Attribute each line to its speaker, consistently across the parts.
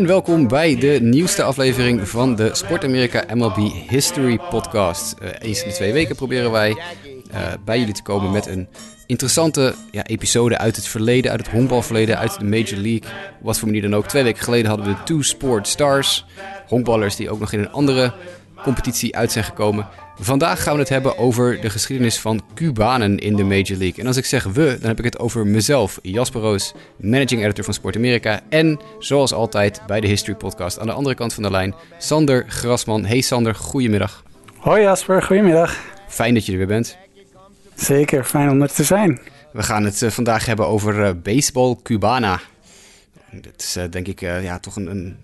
Speaker 1: en welkom bij de nieuwste aflevering van de Sport Amerika MLB History Podcast. Uh, eens in de twee weken proberen wij uh, bij jullie te komen met een interessante ja, episode uit het verleden, uit het honkbalverleden, uit de Major League. Wat voor manier dan ook. Twee weken geleden hadden we de Two Sport Stars, honkballers die ook nog in een andere competitie uit zijn gekomen. Vandaag gaan we het hebben over de geschiedenis van Cubanen in de Major League. En als ik zeg we, dan heb ik het over mezelf, Jasper Roos, managing editor van Sport Amerika. En zoals altijd bij de History Podcast aan de andere kant van de lijn, Sander Grasman. Hey Sander, goedemiddag.
Speaker 2: Hoi Jasper, goedemiddag.
Speaker 1: Fijn dat je er weer bent.
Speaker 2: Zeker, fijn om er te zijn.
Speaker 1: We gaan het uh, vandaag hebben over uh, baseball Cubana. Dat is uh, denk ik ja, toch een, een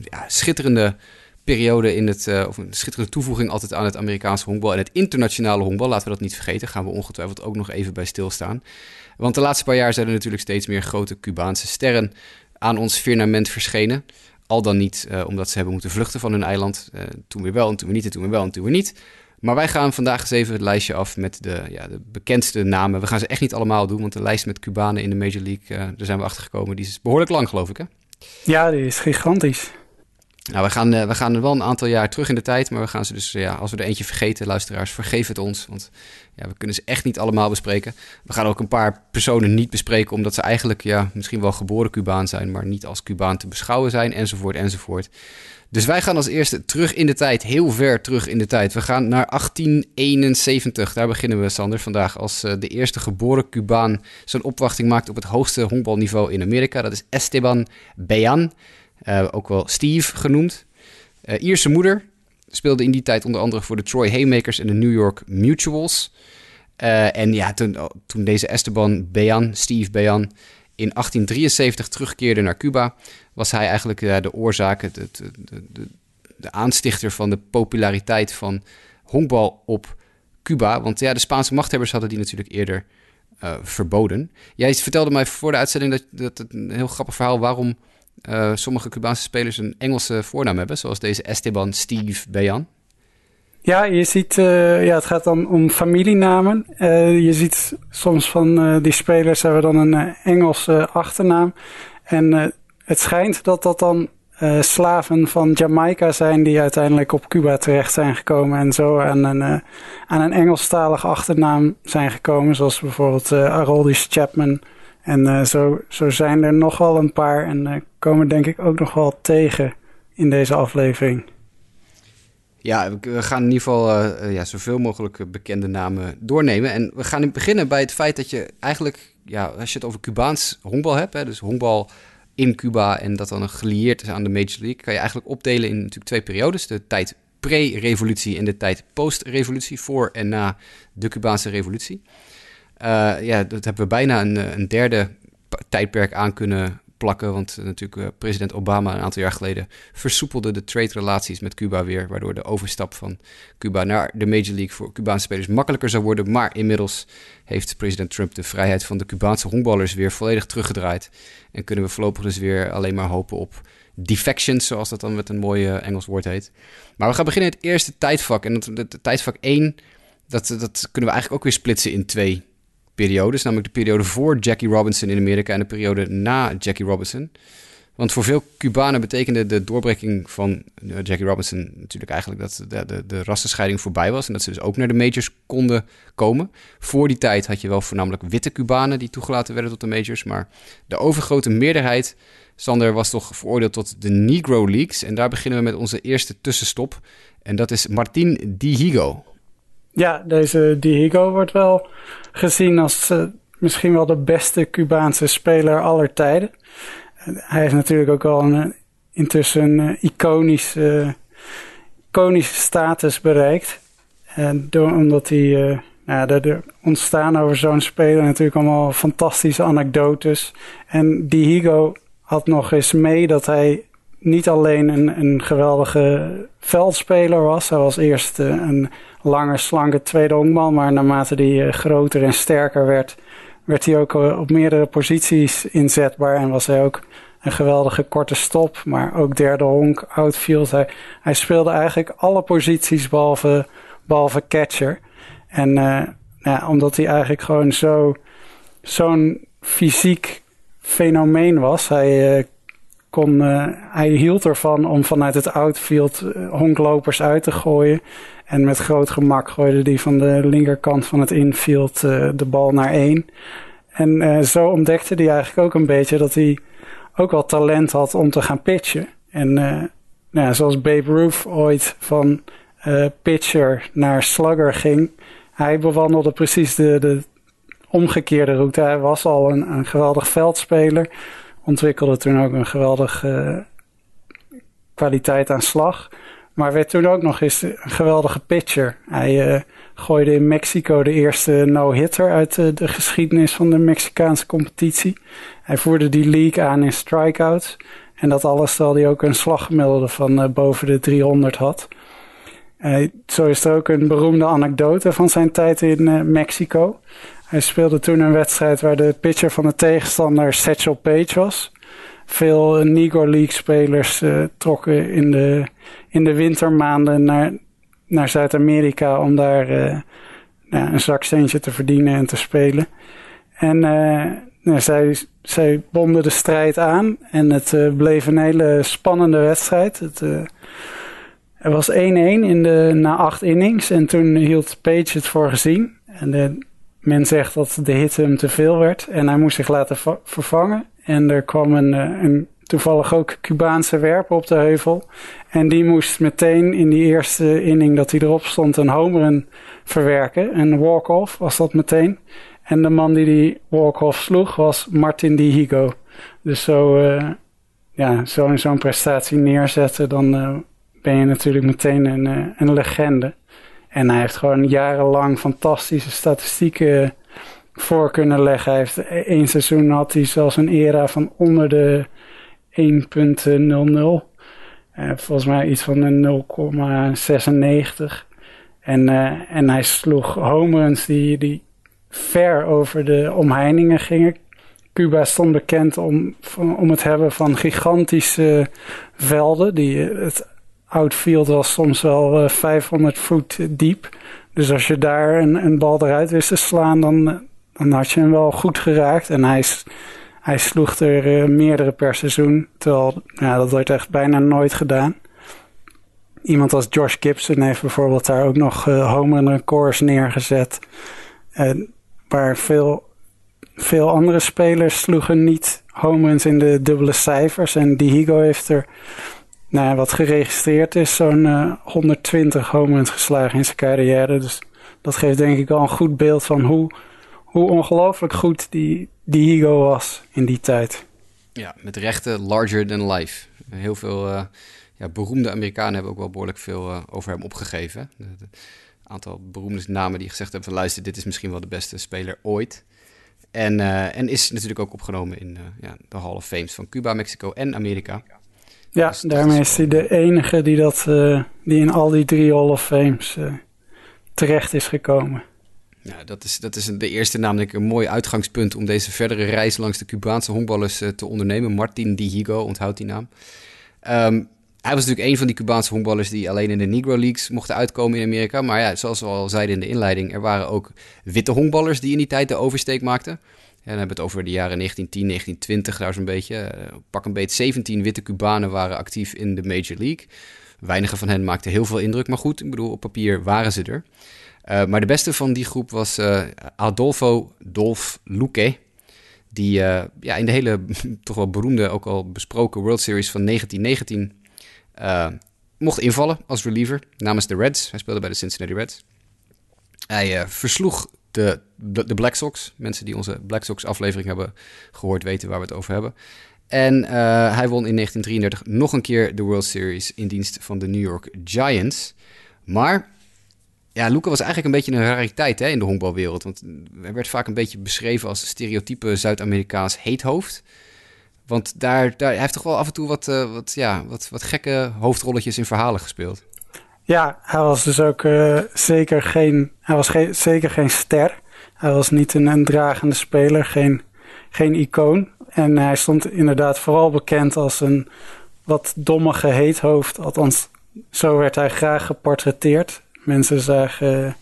Speaker 1: ja, schitterende periode in het, uh, of een schitterende toevoeging altijd aan het Amerikaanse honkbal en het internationale honkbal. Laten we dat niet vergeten, gaan we ongetwijfeld ook nog even bij stilstaan. Want de laatste paar jaar zijn er natuurlijk steeds meer grote Cubaanse sterren aan ons firmament verschenen. Al dan niet uh, omdat ze hebben moeten vluchten van hun eiland. Uh, toen weer wel en toen weer niet en toen weer wel en toen weer niet. Maar wij gaan vandaag eens even het lijstje af met de, ja, de bekendste namen. We gaan ze echt niet allemaal doen, want de lijst met Cubanen in de Major League, daar zijn we achter gekomen. Die is behoorlijk lang, geloof ik, hè?
Speaker 2: Ja, die is gigantisch.
Speaker 1: Nou, we gaan, uh, we gaan wel een aantal jaar terug in de tijd, maar we gaan ze dus, ja, als we er eentje vergeten, luisteraars, vergeef het ons. Want ja, we kunnen ze echt niet allemaal bespreken. We gaan ook een paar personen niet bespreken, omdat ze eigenlijk ja, misschien wel geboren Cubaan zijn, maar niet als Cubaan te beschouwen zijn, enzovoort, enzovoort. Dus wij gaan als eerste terug in de tijd, heel ver terug in de tijd. We gaan naar 1871. Daar beginnen we, Sander, vandaag. Als uh, de eerste geboren Cubaan zijn opwachting maakt op het hoogste honkbalniveau in Amerika. Dat is Esteban Beyan. Uh, ook wel Steve genoemd. Uh, Ierse moeder speelde in die tijd onder andere voor de Troy Haymakers en de New York Mutuals. Uh, en ja, toen, toen deze Esteban Beyan, Steve Beyan, in 1873 terugkeerde naar Cuba, was hij eigenlijk de oorzaak, de, de, de, de, aanstichter van de populariteit van honkbal op Cuba. Want ja, de Spaanse machthebbers hadden die natuurlijk eerder verboden. Jij vertelde mij voor de uitzending dat, dat een heel grappig verhaal waarom uh, sommige Cubaanse spelers een Engelse voornaam hebben, zoals deze Esteban Steve Beyan.
Speaker 2: Ja, je ziet, uh, ja, het gaat dan om familienamen. Uh, je ziet soms van die spelers hebben dan een Engelse achternaam. En het schijnt dat dat dan slaven van Jamaica zijn die uiteindelijk op Cuba terecht zijn gekomen en zo aan een, aan een Engelstalige achternaam zijn gekomen, zoals bijvoorbeeld Aroldis Chapman en uh, zo, zo zijn er nogal een paar en uh, komen denk ik ook nog wel tegen in deze aflevering.
Speaker 1: Ja, we gaan in ieder geval uh, ja, zoveel mogelijk bekende namen doornemen. En we gaan beginnen bij het feit dat je eigenlijk, ja, als je het over Cubaans honkbal hebt, hè, dus honkbal in Cuba en dat dan gelieerd is aan de Major League, kan je eigenlijk opdelen in natuurlijk twee periodes. De tijd pre-revolutie en de tijd post-revolutie, voor en na de Cubaanse revolutie. Uh, ja, dat hebben we bijna een, een, derde tijdperk aan kunnen plakken. Want natuurlijk uh, president Obama een aantal jaar geleden versoepelde de trade-relaties met Cuba weer. Waardoor de overstap van Cuba naar de Major League voor Cubaanse spelers makkelijker zou worden. Maar inmiddels heeft president Trump de vrijheid van de Cubaanse honkballers weer volledig teruggedraaid. En kunnen we voorlopig dus weer alleen maar hopen op defections, zoals dat dan met een mooi Engels woord heet. Maar we gaan beginnen in het eerste tijdvak. En het tijdvak 1, dat, dat kunnen we eigenlijk ook weer splitsen in twee periodes, namelijk de periode voor Jackie Robinson in Amerika en de periode na Jackie Robinson. Want voor veel Cubanen betekende de doorbreking van eh, Jackie Robinson natuurlijk eigenlijk dat de, de, de rassenscheiding voorbij was. En dat ze dus ook naar de majors konden komen. Voor die tijd had je wel voornamelijk witte Cubanen die toegelaten werden tot de majors. Maar de overgrote meerderheid, Sander, was toch veroordeeld tot de Negro Leagues. En daar beginnen we met onze eerste tussenstop. En dat is Martin Dihigo.
Speaker 2: Ja, deze Diego wordt wel gezien als uh, misschien wel de beste Cubaanse speler aller tijden. hij heeft natuurlijk ook al eh, intussen een uh, iconische, status bereikt. En door, omdat hij, nou, er ontstaan over zo'n speler natuurlijk allemaal fantastische anekdotes. En Diego had nog eens mee dat hij niet alleen een, een geweldige veldspeler was. Hij was eerst een lange, slanke tweede honkman. Maar naarmate hij uh, groter en sterker werd, werd hij ook uh, op meerdere posities inzetbaar. En was hij ook een geweldige korte stop, maar ook derde honk, outfield. Hij, speelde eigenlijk alle posities behalve, behalve catcher. En uh, omdat hij eigenlijk gewoon zo, zo'n fysiek fenomeen was. Hij, kon, hij hield ervan om vanuit het outfield honklopers uit te gooien. En met groot gemak gooide hij van de linkerkant van het infield de bal naar één. En zo ontdekte hij eigenlijk ook een beetje dat hij ook wel talent had om te gaan pitchen. En nou, zoals Babe Ruth ooit van pitcher naar slugger ging. Hij bewandelde precies de, de omgekeerde route. Hij was al een, een geweldig veldspeler. Ontwikkelde toen ook een geweldige uh, kwaliteit aan slag. Maar werd toen ook nog eens een geweldige pitcher. Hij uh, gooide in Mexico de eerste no-hitter uit de, de geschiedenis van de Mexicaanse competitie. Hij voerde die league aan in strikeouts. En dat alles terwijl hij ook een slaggemiddelde van boven de 300 had. Zo is er ook een beroemde anekdote van zijn tijd in Mexico. Hij speelde toen een wedstrijd waar de pitcher van de tegenstander Satchel Page was. Veel Negro League spelers trokken in de, in de wintermaanden naar, naar Zuid-Amerika om daar nou, een zakcentje te verdienen en te spelen. En nou, zij, zij bonden de strijd aan en het uh, bleef een hele spannende wedstrijd. Het, uh, was 1-1 in de, na acht innings en toen hield Page het voor gezien. En de, men zegt dat de hit hem te veel werd en hij moest zich laten vervangen. En er kwam een, eh, een toevallig ook Cubaanse werper op de heuvel. En die moest meteen in die eerste inning dat hij erop stond een homer verwerken. Een walk-off was dat meteen. En de man die die walk-off sloeg was Martin Di Higo. Dus zo, uh, ja, zo zo'n prestatie neerzetten, dan uh, ben je natuurlijk meteen een, een legende. En hij heeft gewoon jarenlang fantastische statistieken voor kunnen leggen. Hij heeft één seizoen had hij zelfs een era van onder de 1.00. volgens mij iets van een 0,96. En, en hij sloeg home die, die ver over de omheiningen gingen. Cuba stond bekend om, om het hebben van gigantische velden. Die, het outfield was soms wel 500 eh, voet diep. Dus als je daar een, een bal eruit wist te slaan, dan, dan had je hem wel goed geraakt. En hij, hij sloeg er uh, meerdere per seizoen. Terwijl dat wordt echt bijna nooit gedaan. Iemand als Josh Gibson heeft bijvoorbeeld daar ook nog uh, home records neergezet. En maar veel, veel andere spelers sloegen niet home runs in de dubbele cijfers. En Dihigo heeft er, nou, wat geregistreerd is, zo'n uh, eh, 120 home runs geslagen in zijn carrière. Dus dat geeft denk ik al een goed beeld van hoe, hoe ongelooflijk goed die Dihigo was in die tijd.
Speaker 1: Ja, met rechten larger than life. Heel veel uh, ja, beroemde Amerikanen hebben ook wel behoorlijk veel uh, over hem opgegeven aantal beroemde namen die gezegd hebben van luister, dit is misschien wel de beste speler ooit. En, en is natuurlijk ook opgenomen in ja, de Hall of Fames van Cuba, Mexico en Amerika.
Speaker 2: Ja, dus daarmee is hij de enige die, dat, uh, die in al die drie Hall of Fames terecht is gekomen.
Speaker 1: Ja, dat is, dat is de eerste namelijk een mooi uitgangspunt om deze verdere reis langs de Cubaanse honkballers te ondernemen. Martin Dihigo, onthoud die naam. Um, hij was natuurlijk een van die Cubaanse honkballers die alleen in de Negro Leagues mochten uitkomen in Amerika. Maar ja, zoals we al zeiden in de inleiding, er waren ook witte honkballers die in die tijd de oversteek maakten. En dan hebben we het over de jaren 1910, 1920, daar zo'n beetje. Eh, pak een beetje 17 witte Cubanen waren actief in de Major League. Weinige van hen maakten heel veel indruk, maar goed, ik bedoel, op papier waren ze er. Uh, maar de beste van die groep was uh, Adolfo Dolf Luque. Die ja, in de hele toch wel beroemde, ook al besproken World Series van 1919 uh, mocht invallen als reliever namens de Reds. Hij speelde bij de Cincinnati Reds. Hij versloeg de, de, Black Sox. Mensen die onze Black Sox aflevering hebben gehoord weten waar we het over hebben. En uh, hij won in 1933 nog een keer de World Series in dienst van de New York Giants. Maar ja, Luca was eigenlijk een beetje een rariteit hè, in de honkbalwereld. Want hij werd vaak een beetje beschreven als stereotype Zuid-Amerikaans heethoofd. Want daar, daar, hij heeft toch wel af en toe wat, uh, wat, ja, wat, wat gekke hoofdrolletjes in verhalen gespeeld.
Speaker 2: Ja, hij was dus ook uh, zeker geen, hij was zeker geen ster. Hij was niet een, een dragende speler, geen, geen icoon. En hij stond inderdaad vooral bekend als een wat dommige heethoofd. Althans, zo werd hij graag geportretteerd. Mensen zagen,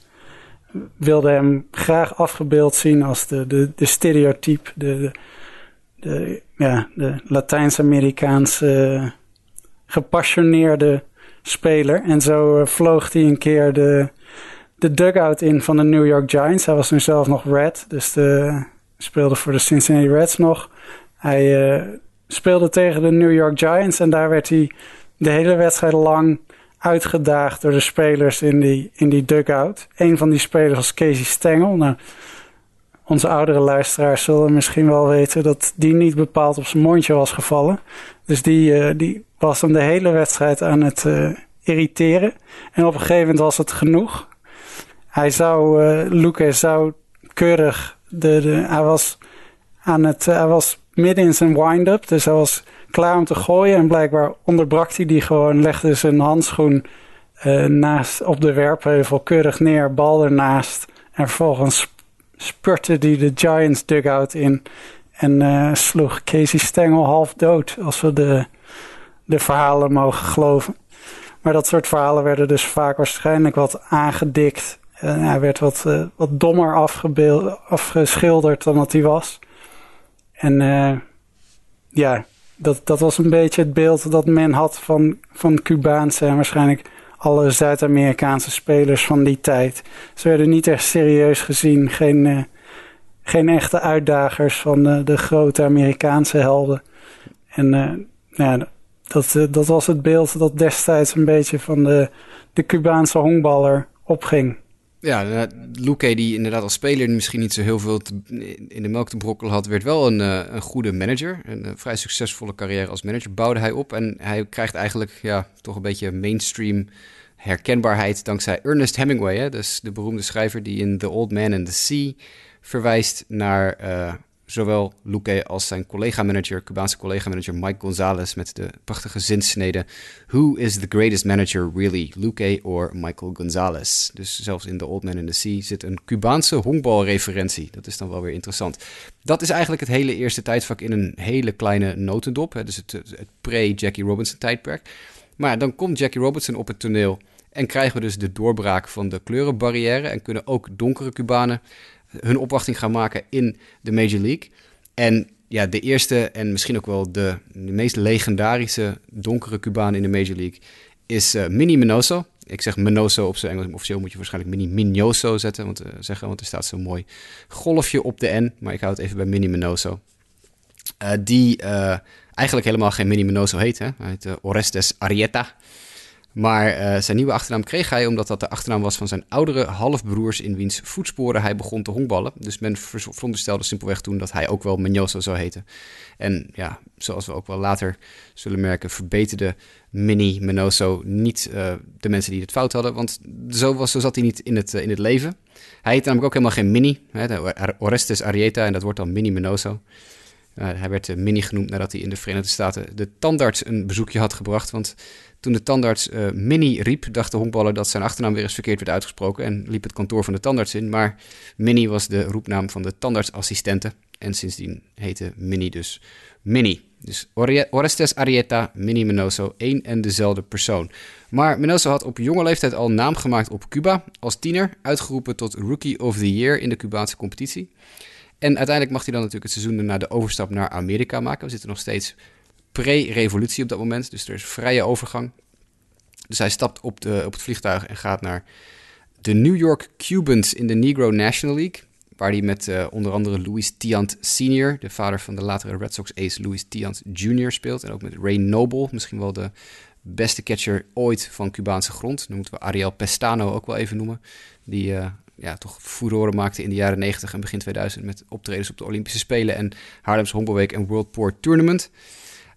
Speaker 2: wilden hem graag afgebeeld zien als de, de, de stereotype, de, de, de ja, de Latijns-Amerikaanse gepassioneerde speler. En zo vloog hij een keer de, de dugout in van de New York Giants. Hij was nu zelf nog Red, dus de, speelde voor de Cincinnati Reds nog. Hij uh, speelde tegen de New York Giants en daar werd hij de hele wedstrijd lang uitgedaagd door de spelers in die, in die dugout. Een van die spelers was Casey Stengel. Nou, onze oudere luisteraars zullen misschien wel weten dat die niet bepaald op zijn mondje was gevallen. Dus die, uh, die was hem de hele wedstrijd aan het uh, irriteren. En op een gegeven moment was het genoeg. Hij zou, uh, Lucas zou keurig, de, de, hij was aan het, hij was midden in zijn wind-up, dus hij was klaar om te gooien. En blijkbaar onderbrak hij die gewoon, legde zijn handschoen naast, op de werpheuvel keurig neer, bal ernaast. En vervolgens spurte hij de Giants dugout in en uh, sloeg Casey Stengel half dood, als we de, de verhalen mogen geloven. Maar dat soort verhalen werden dus vaak waarschijnlijk wat aangedikt. En hij werd wat, uh, wat dommer afgeschilderd dan dat hij was. En uh, ja, dat, dat was een beetje het beeld dat men had van, van Cubaanse en waarschijnlijk alle Zuid-Amerikaanse spelers van die tijd. Ze werden niet echt serieus gezien, geen, geen echte uitdagers van uh, de grote Amerikaanse helden. En uh, ja, dat, dat was het beeld dat destijds een beetje van de, de Cubaanse honkballer opging.
Speaker 1: Ja, Luque, die inderdaad als speler misschien niet zo heel veel in de melk te brokkelen had, werd wel een, een goede manager. Een, een, vrij succesvolle carrière als manager bouwde hij op. En hij krijgt eigenlijk ja, toch een beetje mainstream herkenbaarheid dankzij Ernest Hemingway. Hè? Dus de beroemde schrijver die in The Old Man and the Sea verwijst naar uh, zowel Luque als zijn collega-manager, Cubaanse collega-manager Mike Gonzalez met de prachtige zinsnede Who is the greatest manager really, Luque or Michael Gonzalez? Dus zelfs in The Old Man and the Sea zit een Cubaanse honkbalreferentie. Dat is dan wel weer interessant. Dat is eigenlijk het hele eerste tijdvak in een hele kleine notendop. Hè? Dus het, het pre-Jackie Robinson tijdperk. Maar dan komt Jackie Robinson op het toneel en krijgen we dus de doorbraak van de kleurenbarrière en kunnen ook donkere Cubanen hun opwachting gaan maken in de Major League. En ja, de eerste en misschien ook wel de, meest legendarische donkere Cubaan in de Major League is uh, Minnie Minoso. Ik zeg Minoso op zijn Engels. Officieel moet je waarschijnlijk Minnie Minoso zetten, want, uh, zeggen, want er staat zo'n mooi golfje op de N. Maar ik hou het even bij Minnie Minoso. Uh, die eigenlijk helemaal geen Minnie Minoso heet. Hè? Hij heet Orestes Arieta. Maar uh, zijn nieuwe achternaam kreeg hij omdat dat de achternaam was van zijn oudere halfbroers in wiens voetsporen hij begon te honkballen. Dus men veronderstelde simpelweg toen dat hij ook wel Menjoso zou heten. En ja, zoals we ook wel later zullen merken, verbeterde Mini Menoso niet uh, de mensen die het fout hadden. Want zo, was, zo zat hij niet in het, uh, in het leven. Hij heet namelijk ook helemaal geen Mini. Hè, Orestes Arieta en dat wordt dan Mini Menoso. Uh, hij werd Mini genoemd nadat hij in de Verenigde Staten de tandarts een bezoekje had gebracht. Want toen de tandarts uh, Mini riep, dacht de honkballer dat zijn achternaam weer eens verkeerd werd uitgesproken en liep het kantoor van de tandarts in. Maar Mini was de roepnaam van de tandartsassistente en sindsdien heette Mini dus Mini. Dus Orestes Arieta, Mini Menoso, één en dezelfde persoon. Maar Menoso had op jonge leeftijd al naam gemaakt op Cuba. Als tiener uitgeroepen tot Rookie of the Year in de Cubaanse competitie. En uiteindelijk mag hij dan natuurlijk het seizoen na de overstap naar Amerika maken. We zitten nog steeds pre-revolutie op dat moment. Dus er is vrije overgang. Dus hij stapt op, de, op het vliegtuig en gaat naar de New York Cubans in de Negro National League. Waar hij met uh, onder andere Louis Tiant Sr., de vader van de latere Red Sox ace Louis Tiant Jr. speelt. En ook met Ray Noble, misschien wel de beste catcher ooit van Cubaanse grond. Dan moeten we Ariel Pestano ook wel even noemen. Die uh, ja, toch furoren maakte in de jaren 90 en begin 2000 met optredens op de Olympische Spelen en Haarlems Honkbalweek en World Port Tournament.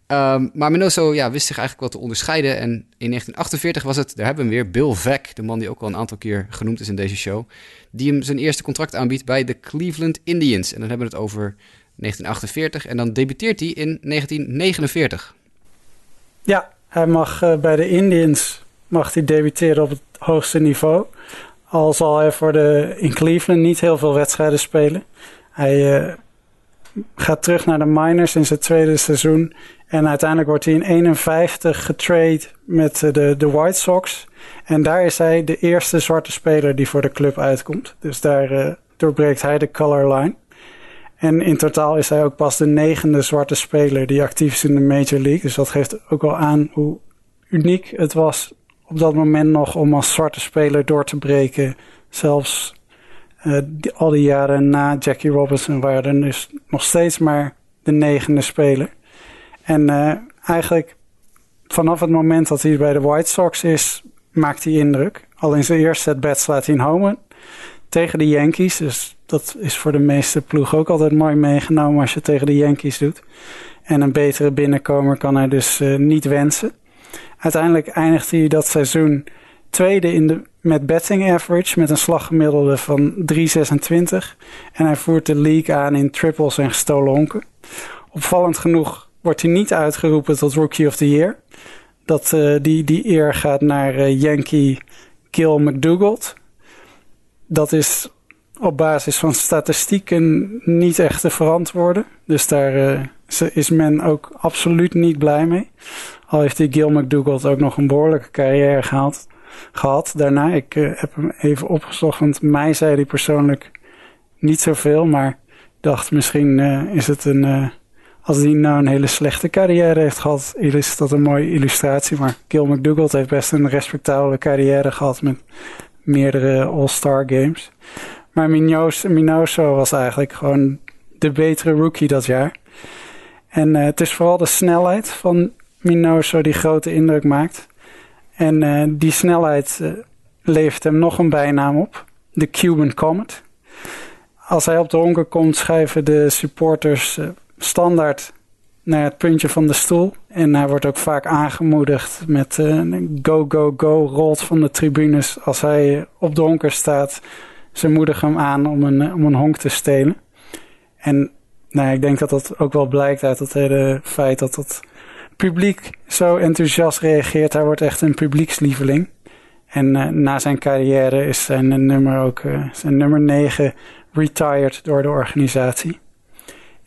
Speaker 1: Um, maar Menoso ja, wist zich eigenlijk wel te onderscheiden. En in 1948 was het, daar hebben we weer, Bill Veck, de man die ook al een aantal keer genoemd is in deze show, die hem zijn eerste contract aanbiedt bij de Cleveland Indians. En dan hebben we het over 1948 en dan debuteert hij in 1949.
Speaker 2: Ja, hij mag uh, bij de Indians mag hij debuteren op het hoogste niveau. Al zal hij voor de, in Cleveland niet heel veel wedstrijden spelen. Hij uh, gaat terug naar de minors in zijn tweede seizoen. En uiteindelijk wordt hij in 51 getrade met de, de White Sox. En daar is hij de eerste zwarte speler die voor de club uitkomt. Dus daar, uh, doorbreekt hij de color line. En in totaal is hij ook pas de negende zwarte speler die actief is in de Major League. Dus dat geeft ook wel aan hoe uniek het was op dat moment nog om als zwarte speler door te breken. Zelfs die, al die jaren na Jackie Robinson waren er dus nog steeds maar de negende speler. En uh, eigenlijk vanaf het moment dat hij bij de White Sox is, maakt hij indruk. Al in zijn eerste set bats laat hij een tegen de Yankees. Dus dat is voor de meeste ploeg ook altijd mooi meegenomen als je tegen de Yankees doet. En een betere binnenkomer kan hij dus uh, niet wensen. Uiteindelijk eindigt hij dat seizoen tweede in de, met betting average met een slaggemiddelde van 3,26. En hij voert de league aan in triples en gestolen honken. Opvallend genoeg wordt hij niet uitgeroepen tot Rookie of the Year. Dat, uh, die, die eer gaat naar uh, Yankee Gil McDougald. Dat is op basis van statistieken niet echt te verantwoorden. Dus daar uh, is men ook absoluut niet blij mee. Al heeft die Gil McDougald ook nog een behoorlijke carrière gehad daarna. Ik heb hem even opgezocht, want mij zei hij persoonlijk niet zoveel. Maar dacht misschien is het een als hij nou een hele slechte carrière heeft gehad, is dat een mooie illustratie. Maar Gil McDougald heeft best een respectabele carrière gehad met meerdere All-Star games. Maar Minoso was eigenlijk gewoon de betere rookie dat jaar. En uh, het is vooral de snelheid van Minoso die grote indruk maakt. En uh, die snelheid uh, levert hem nog een bijnaam op. De Cuban Comet. Als hij op de honker komt, schrijven de supporters standaard naar het puntje van de stoel. En hij wordt ook vaak aangemoedigd met go, go, go, rolt van de tribunes. Als hij op de honker staat, ze moedigen hem aan om een, om een honk te stelen. En nou, ik denk dat dat ook wel blijkt uit het hele feit dat het publiek zo enthousiast reageert. Hij wordt echt een publiekslieveling. En uh, na zijn carrière is zijn nummer ook uh, zijn nummer 9 retired door de organisatie.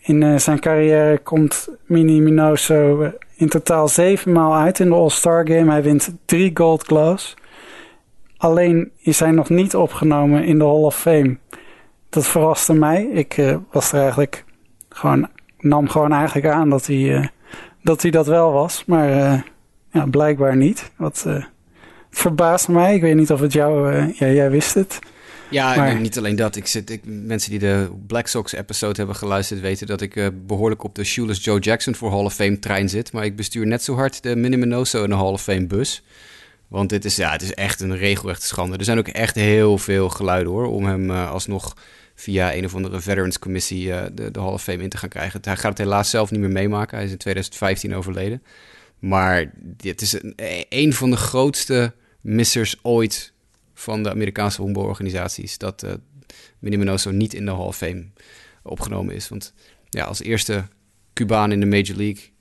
Speaker 2: In zijn carrière komt Mini Minoso in totaal zeven maal uit in de All-Star Game. Hij wint drie Gold Gloves. Alleen is hij nog niet opgenomen in de Hall of Fame. Dat verraste mij. Ik uh, was er eigenlijk gewoon, nam gewoon eigenlijk aan dat hij, dat, hij dat wel was. Maar ja, blijkbaar niet. Wat, het verbaasde mij. Ik weet niet of het jou, ja, jij wist het.
Speaker 1: Ja, maar... niet alleen dat. Ik zit, ik, mensen die de Black Sox episode hebben geluisterd weten dat ik uh, behoorlijk op de Shoeless Joe Jackson voor Hall of Fame trein zit. Maar ik bestuur net zo hard de Miniminoso in de Hall of Fame bus. Want dit is, ja, het is echt een regelrechte schande. Er zijn ook echt heel veel geluiden hoor, om hem uh, alsnog via een of andere Veterans Commissie uh, de, de Hall of Fame in te gaan krijgen. Hij gaat het helaas zelf niet meer meemaken. Hij is in 2015 overleden. Maar dit is een, een van de grootste missers ooit van de Amerikaanse honkbalorganisaties dat uh, niet in de Hall of Fame opgenomen is. Want ja, als eerste Cubaan in de Major League,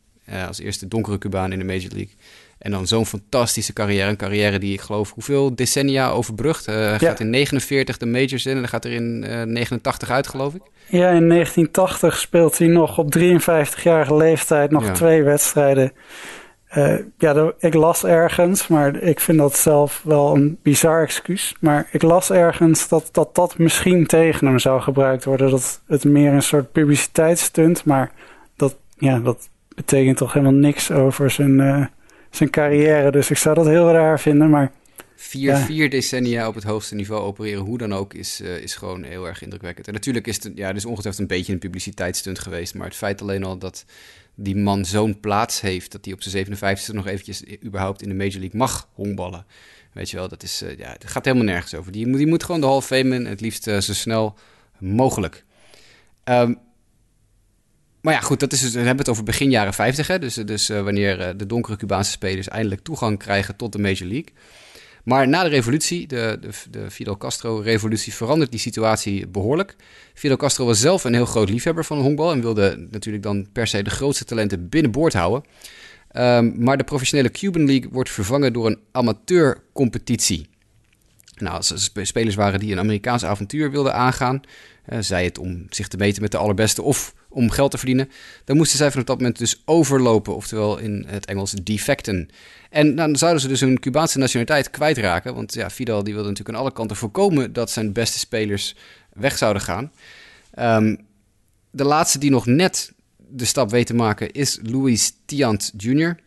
Speaker 1: als eerste donkere Cubaan in de Major League. En dan zo'n fantastische carrière. Een carrière die ik geloof hoeveel decennia overbrugt. Uh, ja. gaat in 49 de majors in en dan gaat er in uh, 89 uit, geloof ik.
Speaker 2: Ja, in 1980 speelt hij nog op 53-jarige leeftijd nog ja. twee wedstrijden uh, ja, ik las ergens, maar ik vind dat zelf wel een bizar excuus. Maar ik las ergens dat dat, dat misschien tegen hem zou gebruikt worden. Dat het meer een soort publiciteitsstunt, maar dat, ja, dat betekent toch helemaal niks over zijn, zijn carrière. Dus ik zou dat heel raar vinden, maar...
Speaker 1: Vier, ja. vier decennia op het hoogste niveau opereren, hoe dan ook, is, uh, is gewoon heel erg indrukwekkend. En natuurlijk is het, ja, het is ongetwijfeld een beetje een publiciteitsstunt geweest, maar het feit alleen al dat die man zo'n plaats heeft dat hij op zijn 57 nog eventjes überhaupt in de Major League mag honkballen. Weet je wel, dat, is, uh, ja, dat gaat helemaal nergens over. Die moet, die moet gewoon de Hall of Fame in, het liefst uh, zo snel mogelijk. Um, maar ja, goed, dat is we hebben het over begin jaren 50. Hè? Dus, dus uh, wanneer de donkere Cubaanse spelers eindelijk toegang krijgen tot de Major League. Maar na de revolutie, de, de, de Fidel Castro-revolutie, verandert die situatie behoorlijk. Fidel Castro was zelf een heel groot liefhebber van honkbal en wilde natuurlijk dan per se de grootste talenten binnenboord houden. Um, maar de professionele Cuban League wordt vervangen door een amateurcompetitie. Nou, als spelers waren die een Amerikaans avontuur wilden aangaan, zij het om zich te meten met de allerbeste of om geld te verdienen, dan moesten zij vanaf dat moment dus overlopen, oftewel in het Engels defecten. En dan zouden ze dus hun Cubaanse nationaliteit kwijtraken, want ja, Fidel die wilde natuurlijk aan alle kanten voorkomen dat zijn beste spelers weg zouden gaan. Ehm, de laatste die nog net de stap weet te maken is Luis Tiant Jr.,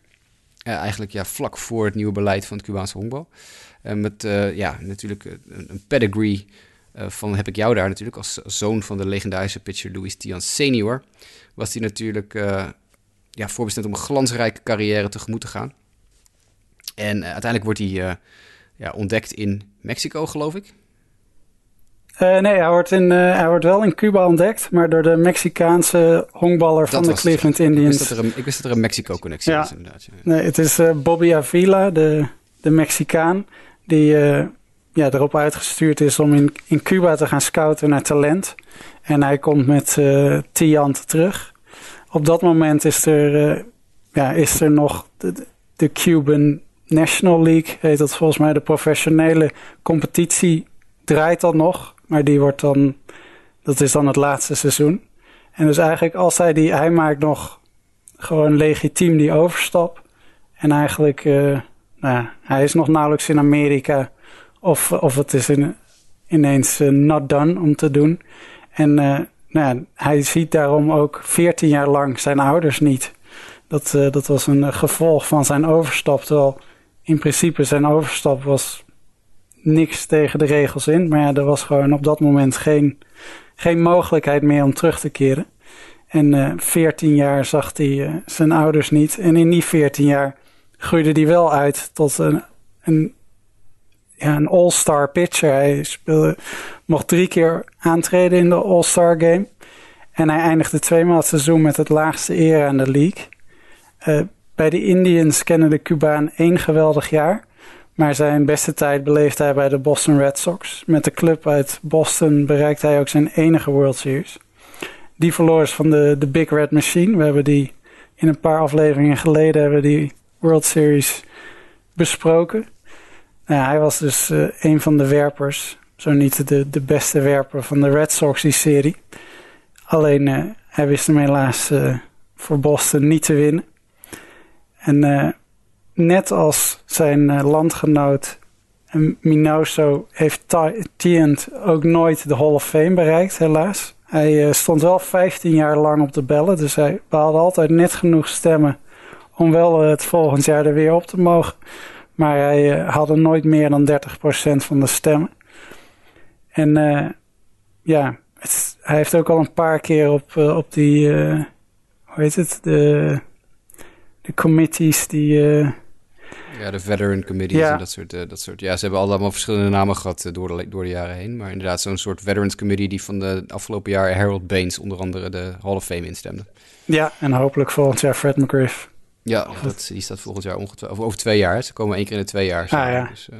Speaker 1: uh, eigenlijk ja, vlak voor het nieuwe beleid van het Cubaanse honkbal. Uh, met ja, natuurlijk een, een pedigree van heb ik jou daar natuurlijk als, zoon van de legendarische pitcher Luis Tiant senior. Was hij natuurlijk ja, voorbestemd om een glansrijke carrière tegemoet te gaan. En uiteindelijk wordt hij ja, ontdekt in Mexico, geloof ik.
Speaker 2: Uh, nee, hij wordt, in, uh, hij wordt wel in Cuba ontdekt, maar door de Mexicaanse honkballer van de Cleveland Indians.
Speaker 1: Ik wist, dat er een, ik wist dat er een Mexico-connectie
Speaker 2: ja.
Speaker 1: was, inderdaad. Ja.
Speaker 2: Nee, het is uh, Bobby Avila, de, de Mexicaan, die ja, erop uitgestuurd is om in, Cuba te gaan scouten naar talent. En hij komt met Tiant terug. Op dat moment is er, ja, is er nog de, Cuban National League, heet dat volgens mij, de professionele competitie draait dan nog. Maar die wordt dan, dat is dan het laatste seizoen. En dus eigenlijk als hij die, hij maakt nog gewoon legitiem die overstap. En eigenlijk, uh, nou, hij is nog nauwelijks in Amerika. Of, of het is in, ineens uh, not done om te doen. En uh, nou, hij ziet daarom ook 14 jaar lang zijn ouders niet. Dat, dat was een gevolg van zijn overstap. Terwijl in principe zijn overstap was niks tegen de regels in. Maar ja, er was gewoon op dat moment geen, geen mogelijkheid meer om terug te keren. En uh, 14 jaar zag hij zijn ouders niet. En in die 14 jaar groeide hij wel uit tot een, een, een all-star pitcher. Hij speelde, mocht drie keer aantreden in de all-star game. En hij eindigde tweemaal het seizoen met het laagste eer aan de league. Uh, bij de Indians kennen de Cubaan één geweldig jaar. Maar zijn beste tijd beleefde hij bij de Boston Red Sox. Met de club uit Boston bereikte hij ook zijn enige World Series. Die verloor van de, de Big Red Machine. We hebben die in een paar afleveringen geleden hebben die World Series besproken. Nou, hij was dus uh, een van de werpers, zo niet de, de beste werper van de Red Sox die serie. Alleen uh, hij wist hem helaas uh, voor Boston niet te winnen. En net als zijn landgenoot Minoso heeft Tiant ook nooit de Hall of Fame bereikt, helaas. Hij stond wel 15 jaar lang op de bellen, dus hij behaalde altijd net genoeg stemmen om wel het volgend jaar er weer op te mogen. Maar hij haalde nooit meer dan 30% van de stemmen. En ja, het, hij heeft ook al een paar keer op, op die, hoe heet het, de, de committees die
Speaker 1: ja, de veteran committees ja. en dat soort, dat soort. Ja, ze hebben allemaal verschillende namen gehad door, de, door de jaren heen. Maar inderdaad, zo'n soort veterans committee die van de afgelopen jaar Harold Baines onder andere de Hall of Fame instemde.
Speaker 2: Ja, en hopelijk volgend jaar Fred McGriff.
Speaker 1: Ja, dat, die staat volgend jaar ongetwijfeld. Over twee jaar. Ze komen één keer in de twee jaar.
Speaker 2: Ah, ja. Dus, uh...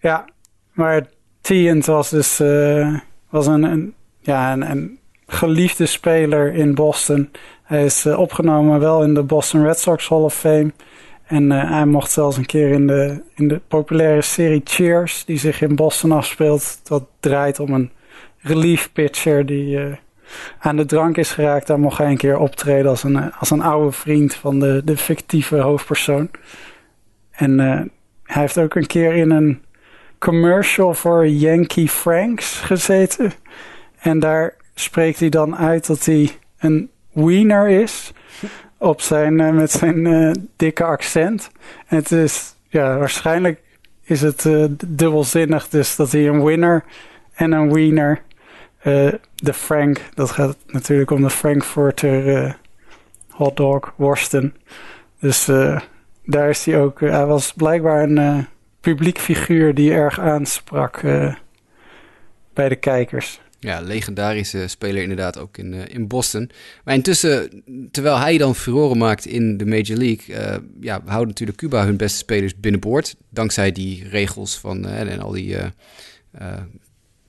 Speaker 2: ja, maar Tiant was dus was een, een, ja, een, een geliefde speler in Boston. Hij is opgenomen wel in de Boston Red Sox Hall of Fame. En uh, hij mocht zelfs een keer in de, in de populaire serie Cheers, die zich in Boston afspeelt, dat draait om een relief pitcher die uh, aan de drank is geraakt. Daar mocht hij een keer optreden als een, als een oude vriend van de, de fictieve hoofdpersoon. En uh, hij heeft ook een keer in een commercial voor Yankee Franks gezeten. En daar spreekt hij dan uit dat hij een wiener is op zijn, uh, met zijn dikke accent. En het is, ja, waarschijnlijk is het dubbelzinnig dus dat hij een winner en een wiener, de Frank, dat gaat natuurlijk om de Frankfurter hotdog, worsten. Dus daar is hij ook, hij was blijkbaar een publiek figuur die erg aansprak bij de kijkers.
Speaker 1: Ja, legendarische speler inderdaad ook in, uh, in Boston. Maar intussen, terwijl hij dan furoren maakt in de Major League... Uh, ja, houden natuurlijk Cuba hun beste spelers binnenboord. Dankzij die regels van, uh, en al die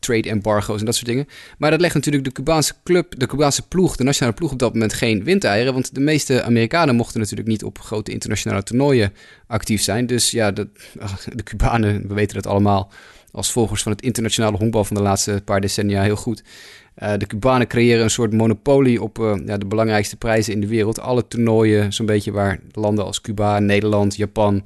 Speaker 1: trade embargo's en dat soort dingen. Maar dat legt natuurlijk de Cubaanse club, de Cubaanse ploeg, de nationale ploeg op dat moment geen windeieren. Want de meeste Amerikanen mochten natuurlijk niet op grote internationale toernooien actief zijn. Dus ja, de, de Cubanen, we weten dat allemaal als volgers van het internationale honkbal van de laatste paar decennia heel goed. de Cubanen creëren een soort monopolie op ja, de belangrijkste prijzen in de wereld. Alle toernooien, zo'n beetje waar landen als Cuba, Nederland, Japan,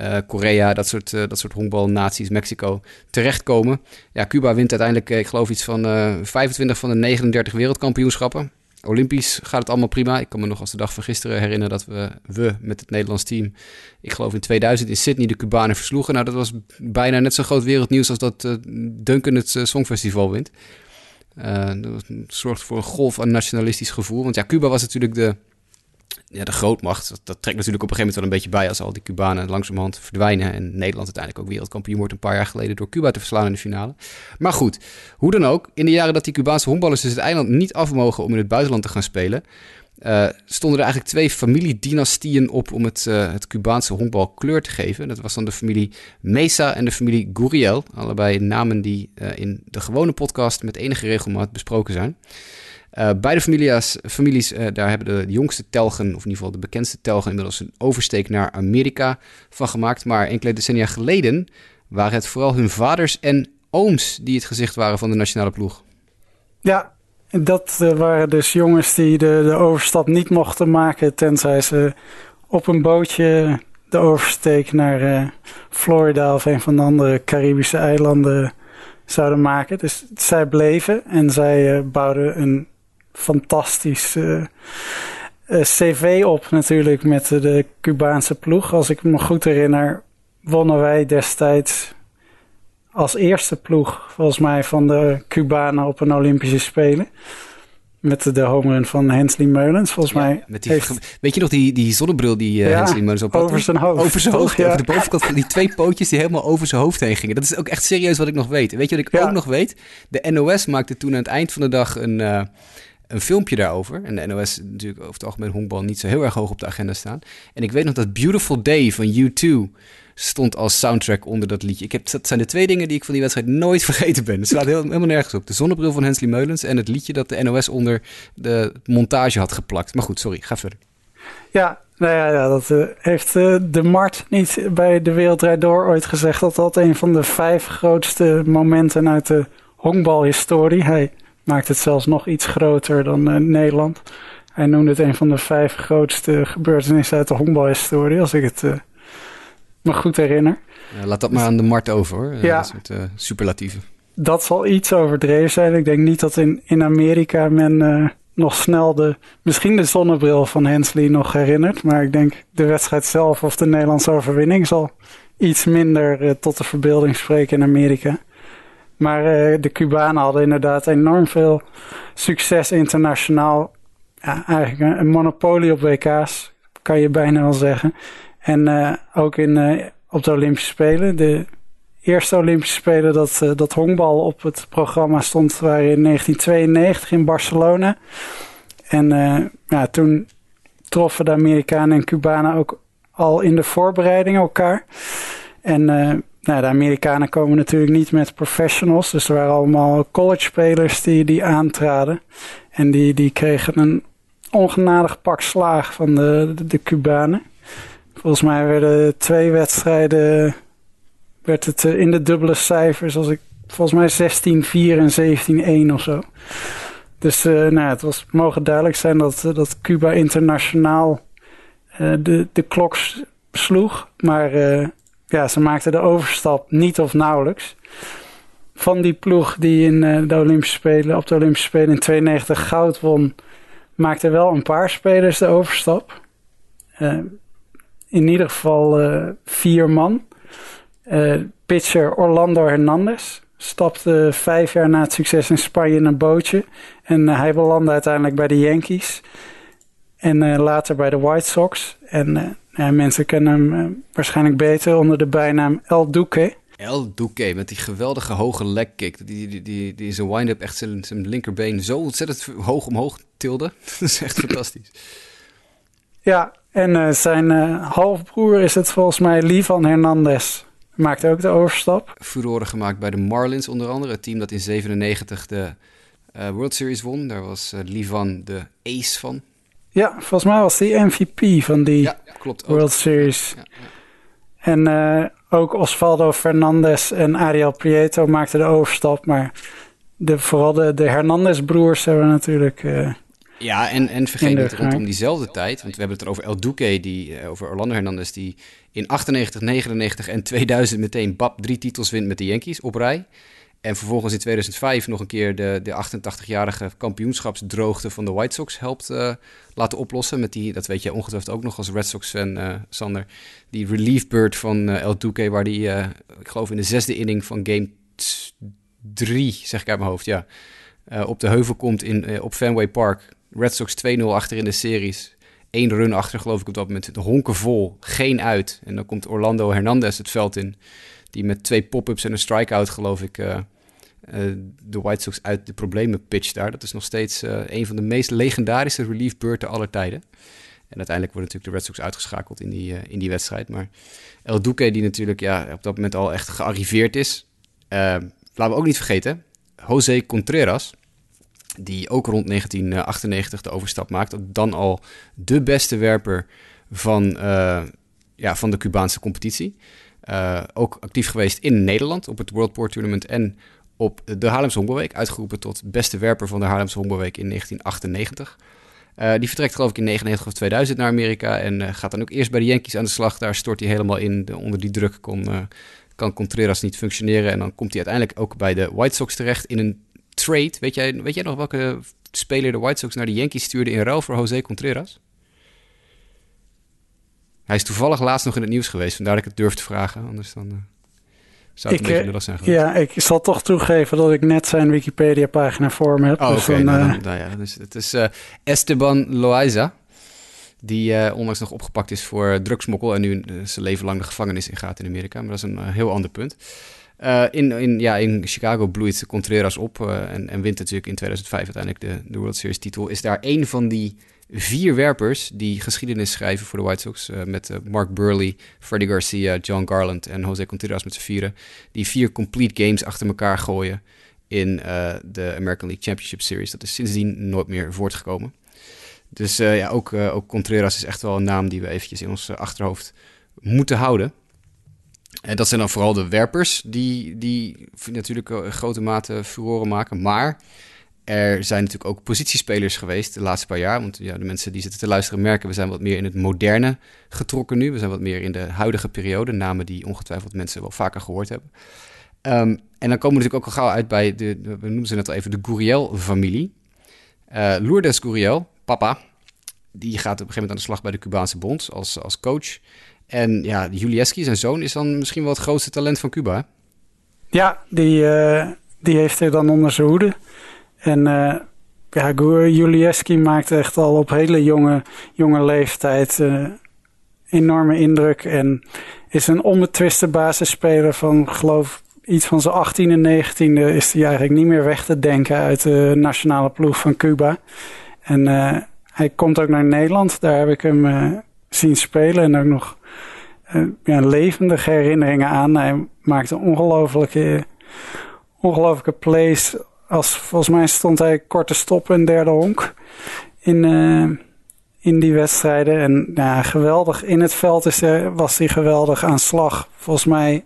Speaker 1: uh, Korea, dat soort, uh, dat soort honkbalnaties, Mexico, terechtkomen. Ja, Cuba wint uiteindelijk, ik geloof iets van 25 van de 39 wereldkampioenschappen. Olympisch gaat het allemaal prima. Ik kan me nog als de dag van gisteren herinneren dat we, we met het Nederlands team, ik geloof in 2000 in Sydney, de Cubanen versloegen. Nou, dat was bijna net zo groot wereldnieuws als dat Duncan het Songfestival wint. Dat zorgt voor een golf aan nationalistisch gevoel. Want ja, Cuba was natuurlijk de, ja, de grootmacht, dat, trekt natuurlijk op een gegeven moment wel een beetje bij als al die Cubanen langzamerhand verdwijnen. En Nederland uiteindelijk ook wereldkampioen wordt een paar jaar geleden door Cuba te verslaan in de finale. Maar goed, hoe dan ook, in de jaren dat die Cubaanse honkballers dus het eiland niet af mogen om in het buitenland te gaan spelen, uh, stonden er eigenlijk twee familiedynastieën op om het, uh, het Cubaanse honkbal kleur te geven. Dat was dan de familie Mesa en de familie Guriel. Allebei namen die uh, in de gewone podcast met enige regelmaat besproken zijn. Uh, beide families, families uh, daar hebben de jongste telgen, of in ieder geval de bekendste telgen, inmiddels een oversteek naar Amerika van gemaakt. Maar enkele decennia geleden waren het vooral hun vaders en ooms die het gezicht waren van de nationale ploeg.
Speaker 2: Ja, dat uh, waren dus jongens die de, de overstap niet mochten maken, tenzij ze op een bootje de oversteek naar Florida of een van de andere Caribische eilanden zouden maken. Dus zij bleven en zij bouwden een fantastisch uh, cv op natuurlijk met de Cubaanse ploeg. Als ik me goed herinner, wonnen wij destijds als eerste ploeg, volgens mij, van de Cubanen op een Olympische Spelen. Met de homerun van Hensley Meulens, volgens ja, mij.
Speaker 1: Met die, heeft... Weet je nog die, die zonnebril die uh, ja, Hensley Meulens op
Speaker 2: had? Over zijn hoofd.
Speaker 1: Over zijn hoofd, ja. Over de bovenkant van die twee pootjes die helemaal over zijn hoofd heen gingen. Dat is ook echt serieus wat ik nog weet. Weet je wat ik ook nog weet? De NOS maakte toen aan het eind van de dag een... Uh, een filmpje daarover. En de NOS natuurlijk over het algemeen honkbal niet zo heel erg hoog op de agenda staan. En ik weet nog dat Beautiful Day van U2 stond als soundtrack onder dat liedje. Ik heb, dat zijn de twee dingen die ik van die wedstrijd nooit vergeten ben. Het slaat heel, helemaal nergens op. De zonnebril van Hensley Meulens en het liedje dat de NOS onder de montage had geplakt. Maar goed, sorry, ga verder.
Speaker 2: Ja, nou ja, dat uh, heeft uh, de Mart niet bij de Wereldrijd Door ooit gezegd... dat dat een van de vijf grootste momenten uit de honkbalhistorie... Hij maakt het zelfs nog iets groter dan uh, Nederland. Hij noemde het een van de vijf grootste gebeurtenissen uit de honkbalhistorie, als ik het uh, me goed herinner.
Speaker 1: Ja, laat dat maar aan de Mart over hoor, ja, dat soort uh, superlatieven.
Speaker 2: Dat zal iets overdreven zijn. Ik denk niet dat in, in Amerika men nog snel de, misschien de zonnebril van Hensley nog herinnert. Maar ik denk de wedstrijd zelf of de Nederlandse overwinning zal iets minder tot de verbeelding spreken in Amerika. Maar uh, de Cubanen hadden inderdaad enorm veel succes internationaal. Ja, eigenlijk een, monopolie op WK's, kan je bijna wel zeggen. En uh, ook in, uh, op de Olympische Spelen. De eerste Olympische Spelen dat, dat honkbal op het programma stond waren in 1992 in Barcelona. En ja, toen troffen de Amerikanen en Cubanen ook al in de voorbereiding elkaar. En nou, de Amerikanen komen natuurlijk niet met professionals. Dus er waren allemaal college spelers die, die aantraden. En die, die kregen een ongenadig pak slaag van de, de, Cubanen. Volgens mij werden twee wedstrijden werd het eh, in de dubbele cijfers. Als ik, volgens mij 16-4 en 17-1 of zo. Dus uh, nou, het was, mogen duidelijk zijn dat, eh, dat Cuba internationaal de, de klok sloeg. Maar ja, ze maakten de overstap niet of nauwelijks. Van die ploeg die in uh, de Olympische Spelen, op de Olympische Spelen in 92 goud won, maakten wel een paar spelers de overstap. Uh, in ieder geval uh, vier man. pitcher Orlando Hernandez stapte vijf jaar na het succes in Spanje in een bootje. En hij belandde uiteindelijk bij de Yankees. En later bij de White Sox. En ja, mensen kennen hem uh, waarschijnlijk beter onder de bijnaam El Duque.
Speaker 1: El Duque met die geweldige hoge leg kick. Die, die, die, die zijn wind-up echt zijn, zijn linkerbeen zo ontzettend hoog omhoog tilde. dat is echt fantastisch.
Speaker 2: Ja, en uh, zijn uh, halfbroer is het volgens mij Livan Hernandez. Maakt ook de overstap.
Speaker 1: Furoren gemaakt bij de Marlins onder andere. Het team dat in 97 de World Series won. Daar was Livan de ace van.
Speaker 2: Ja, volgens mij was die MVP van die
Speaker 1: ja, klopt,
Speaker 2: World Series. Ja, En ook Osvaldo Fernandez en Ariel Prieto maakten de overstap. Maar de, vooral de, de Hernandez-broers hebben natuurlijk...
Speaker 1: ja, en, en vergeet niet rondom diezelfde tijd, want we hebben het er over El Duque, die, over Orlando Hernandez, die in 98, 99 en 2000 meteen BAP drie titels wint met de Yankees op rij. En vervolgens in 2005 nog een keer de, de 88-jarige kampioenschapsdroogte van de White Sox helpt uh, laten oplossen. Met die, dat weet je ongetwijfeld ook nog als Red Sox-fan, uh, Sander. Die relief bird van uh, El Duque, waar die, ik geloof in de zesde inning van game 3, zeg ik uit mijn hoofd, ja. op de heuvel komt in, op Fenway Park. Red Sox 2-0 achter in de series. Eén run achter, geloof ik, op dat moment. De honken vol, geen uit. En dan komt Orlando Hernandez het veld in die met twee pop-ups en een strikeout, geloof ik, uh, de White Sox uit de problemen pitcht daar. Dat is nog steeds uh, een van de meest legendarische relief beurten aller tijden. En uiteindelijk wordt natuurlijk de Red Sox uitgeschakeld in die, in die wedstrijd. Maar El Duque, die natuurlijk ja, op dat moment al echt gearriveerd is. laten we ook niet vergeten, José Contreras, die ook rond 1998 de overstap maakt. Dan al de beste werper van, ja, van de Cubaanse competitie. Uh, ook actief geweest in Nederland op het World Tour Tournament en op de Haarlemse Honkbalweek. Uitgeroepen tot beste werper van de Haarlemse Honkbalweek in 1998. Uh, die vertrekt geloof ik in 99 of 2000 naar Amerika en uh, gaat dan ook eerst bij de Yankees aan de slag. Daar stort hij helemaal in. De, onder die druk kon, kan Contreras niet functioneren. En dan komt hij uiteindelijk ook bij de White Sox terecht in een trade. Weet jij, weet jij nog welke speler de White Sox naar de Yankees stuurde in ruil voor José Contreras? Hij is toevallig laatst nog in het nieuws geweest, vandaar dat ik het durf te vragen. Anders dan uh, zou het ik, een beetje lullig zijn
Speaker 2: geweest. Ja, ik zal toch toegeven dat ik net zijn Wikipedia-pagina voor me heb.
Speaker 1: Oh, dus oké. Nou, uh, nou, ja, dus het is uh, Esteban Loaiza, die onlangs nog opgepakt is voor drugsmokkel en nu zijn leven lang de gevangenis ingaat in Amerika. Maar dat is een heel ander punt. in, in, ja, in Chicago bloeit Contreras op en, en wint natuurlijk in 2005 uiteindelijk de, de World Series titel. Is daar één van die vier werpers die geschiedenis schrijven voor de White Sox. Uh, met uh, Mark Burley, Freddie Garcia, John Garland en Jose Contreras met z'n vieren. Die vier complete games achter elkaar gooien in uh, de American League Championship Series. Dat is sindsdien nooit meer voortgekomen. Dus ja, ook, ook Contreras is echt wel een naam die we eventjes in ons achterhoofd moeten houden. En dat zijn dan vooral de werpers die, die natuurlijk in grote mate furoren maken. Maar er zijn natuurlijk ook positiespelers geweest de laatste paar jaar. Want ja, de mensen die zitten te luisteren merken, we zijn wat meer in het moderne getrokken nu. We zijn wat meer in de huidige periode. Namen die ongetwijfeld mensen wel vaker gehoord hebben. Um, en dan komen we natuurlijk ook al gauw uit bij, de, we noemen ze net al even, de Guriel-familie. Uh, Lourdes Guriel, papa, die gaat op een gegeven moment aan de slag bij de Cubaanse Bond als, als coach. En ja, Julieski, zijn zoon, is dan misschien wel het grootste talent van Cuba.
Speaker 2: Ja, die, uh, die heeft hij dan onder zijn hoede. En uh, ja, Julieski maakte echt al op hele jonge, jonge leeftijd uh, enorme indruk. En is een onbetwiste basisspeler van, geloof iets van zijn 18e en 19e is hij eigenlijk niet meer weg te denken uit de nationale ploeg van Cuba. En uh, hij komt ook naar Nederland. Daar heb ik hem zien spelen en ook nog ja, levendige herinneringen aan. Hij maakte ongelofelijke, ongelofelijke plays als, volgens mij stond hij korte stop en derde honk in, uh, in die wedstrijden. En ja, geweldig. In het veld is er, was hij geweldig aan slag. Volgens mij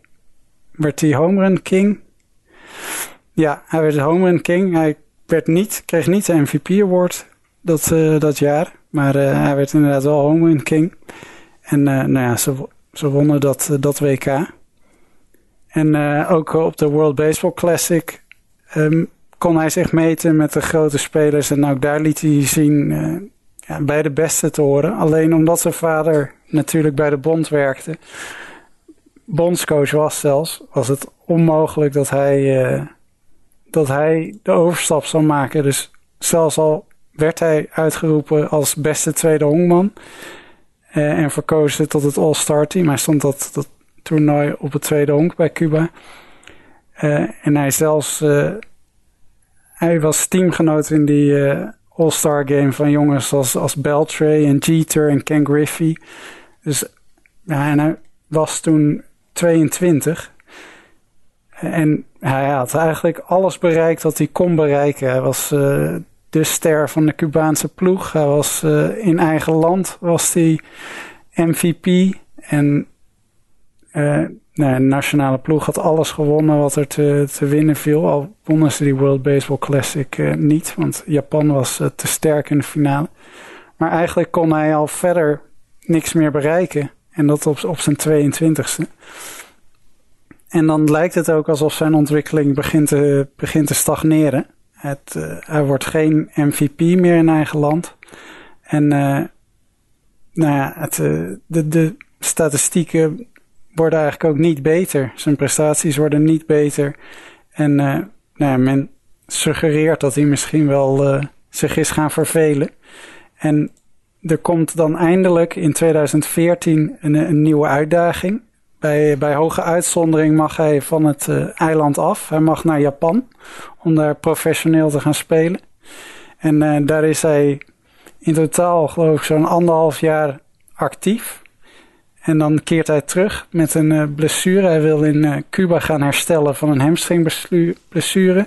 Speaker 2: werd hij home run king. Ja, hij werd home run king. Hij werd niet, kreeg niet de MVP award dat, uh, dat jaar. Maar uh, hij werd inderdaad wel home run king. En nou ja, ze, ze wonnen dat, dat WK. En ook op de World Baseball Classic um, kon hij zich meten met de grote spelers. En ook daar liet hij zien uh, ja, bij de beste te horen. Alleen omdat zijn vader natuurlijk bij de bond werkte, bondscoach was zelfs, was het onmogelijk dat hij, uh, dat hij de overstap zou maken. Dus zelfs al werd hij uitgeroepen als beste tweede honkman uh, en verkozen tot het All-Star team. Hij stond dat, dat toernooi op het tweede honk bij Cuba. en hij zelfs hij was teamgenoot in die uh, All-Star game van jongens als, als Beltray en Jeter en Ken Griffey. Dus ja, en hij was toen 22. En hij had eigenlijk alles bereikt wat hij kon bereiken. Hij was uh, de ster van de Cubaanse ploeg. Hij was uh, in eigen land was hij MVP. En nou, de nationale ploeg had alles gewonnen wat er te, winnen viel. Al wonnen ze die World Baseball Classic niet, want Japan was te sterk in de finale. Maar eigenlijk kon hij al verder niks meer bereiken. En dat op, op zijn 22e. En dan lijkt het ook alsof zijn ontwikkeling begint te, begint te stagneren. Het, hij wordt geen MVP meer in eigen land. En nou ja, het, de, de statistieken worden eigenlijk ook niet beter. Zijn prestaties worden niet beter. En nou ja, men suggereert dat hij misschien wel zich is gaan vervelen. En er komt dan eindelijk in 2014 een, een nieuwe uitdaging. Bij, bij hoge uitzondering mag hij van het uh, eiland af. Hij mag naar Japan om daar professioneel te gaan spelen. En daar is hij in totaal, geloof ik, zo'n anderhalf jaar actief. En dan keert hij terug met een uh, blessure. Hij wil in Cuba gaan herstellen van een hamstringblessure.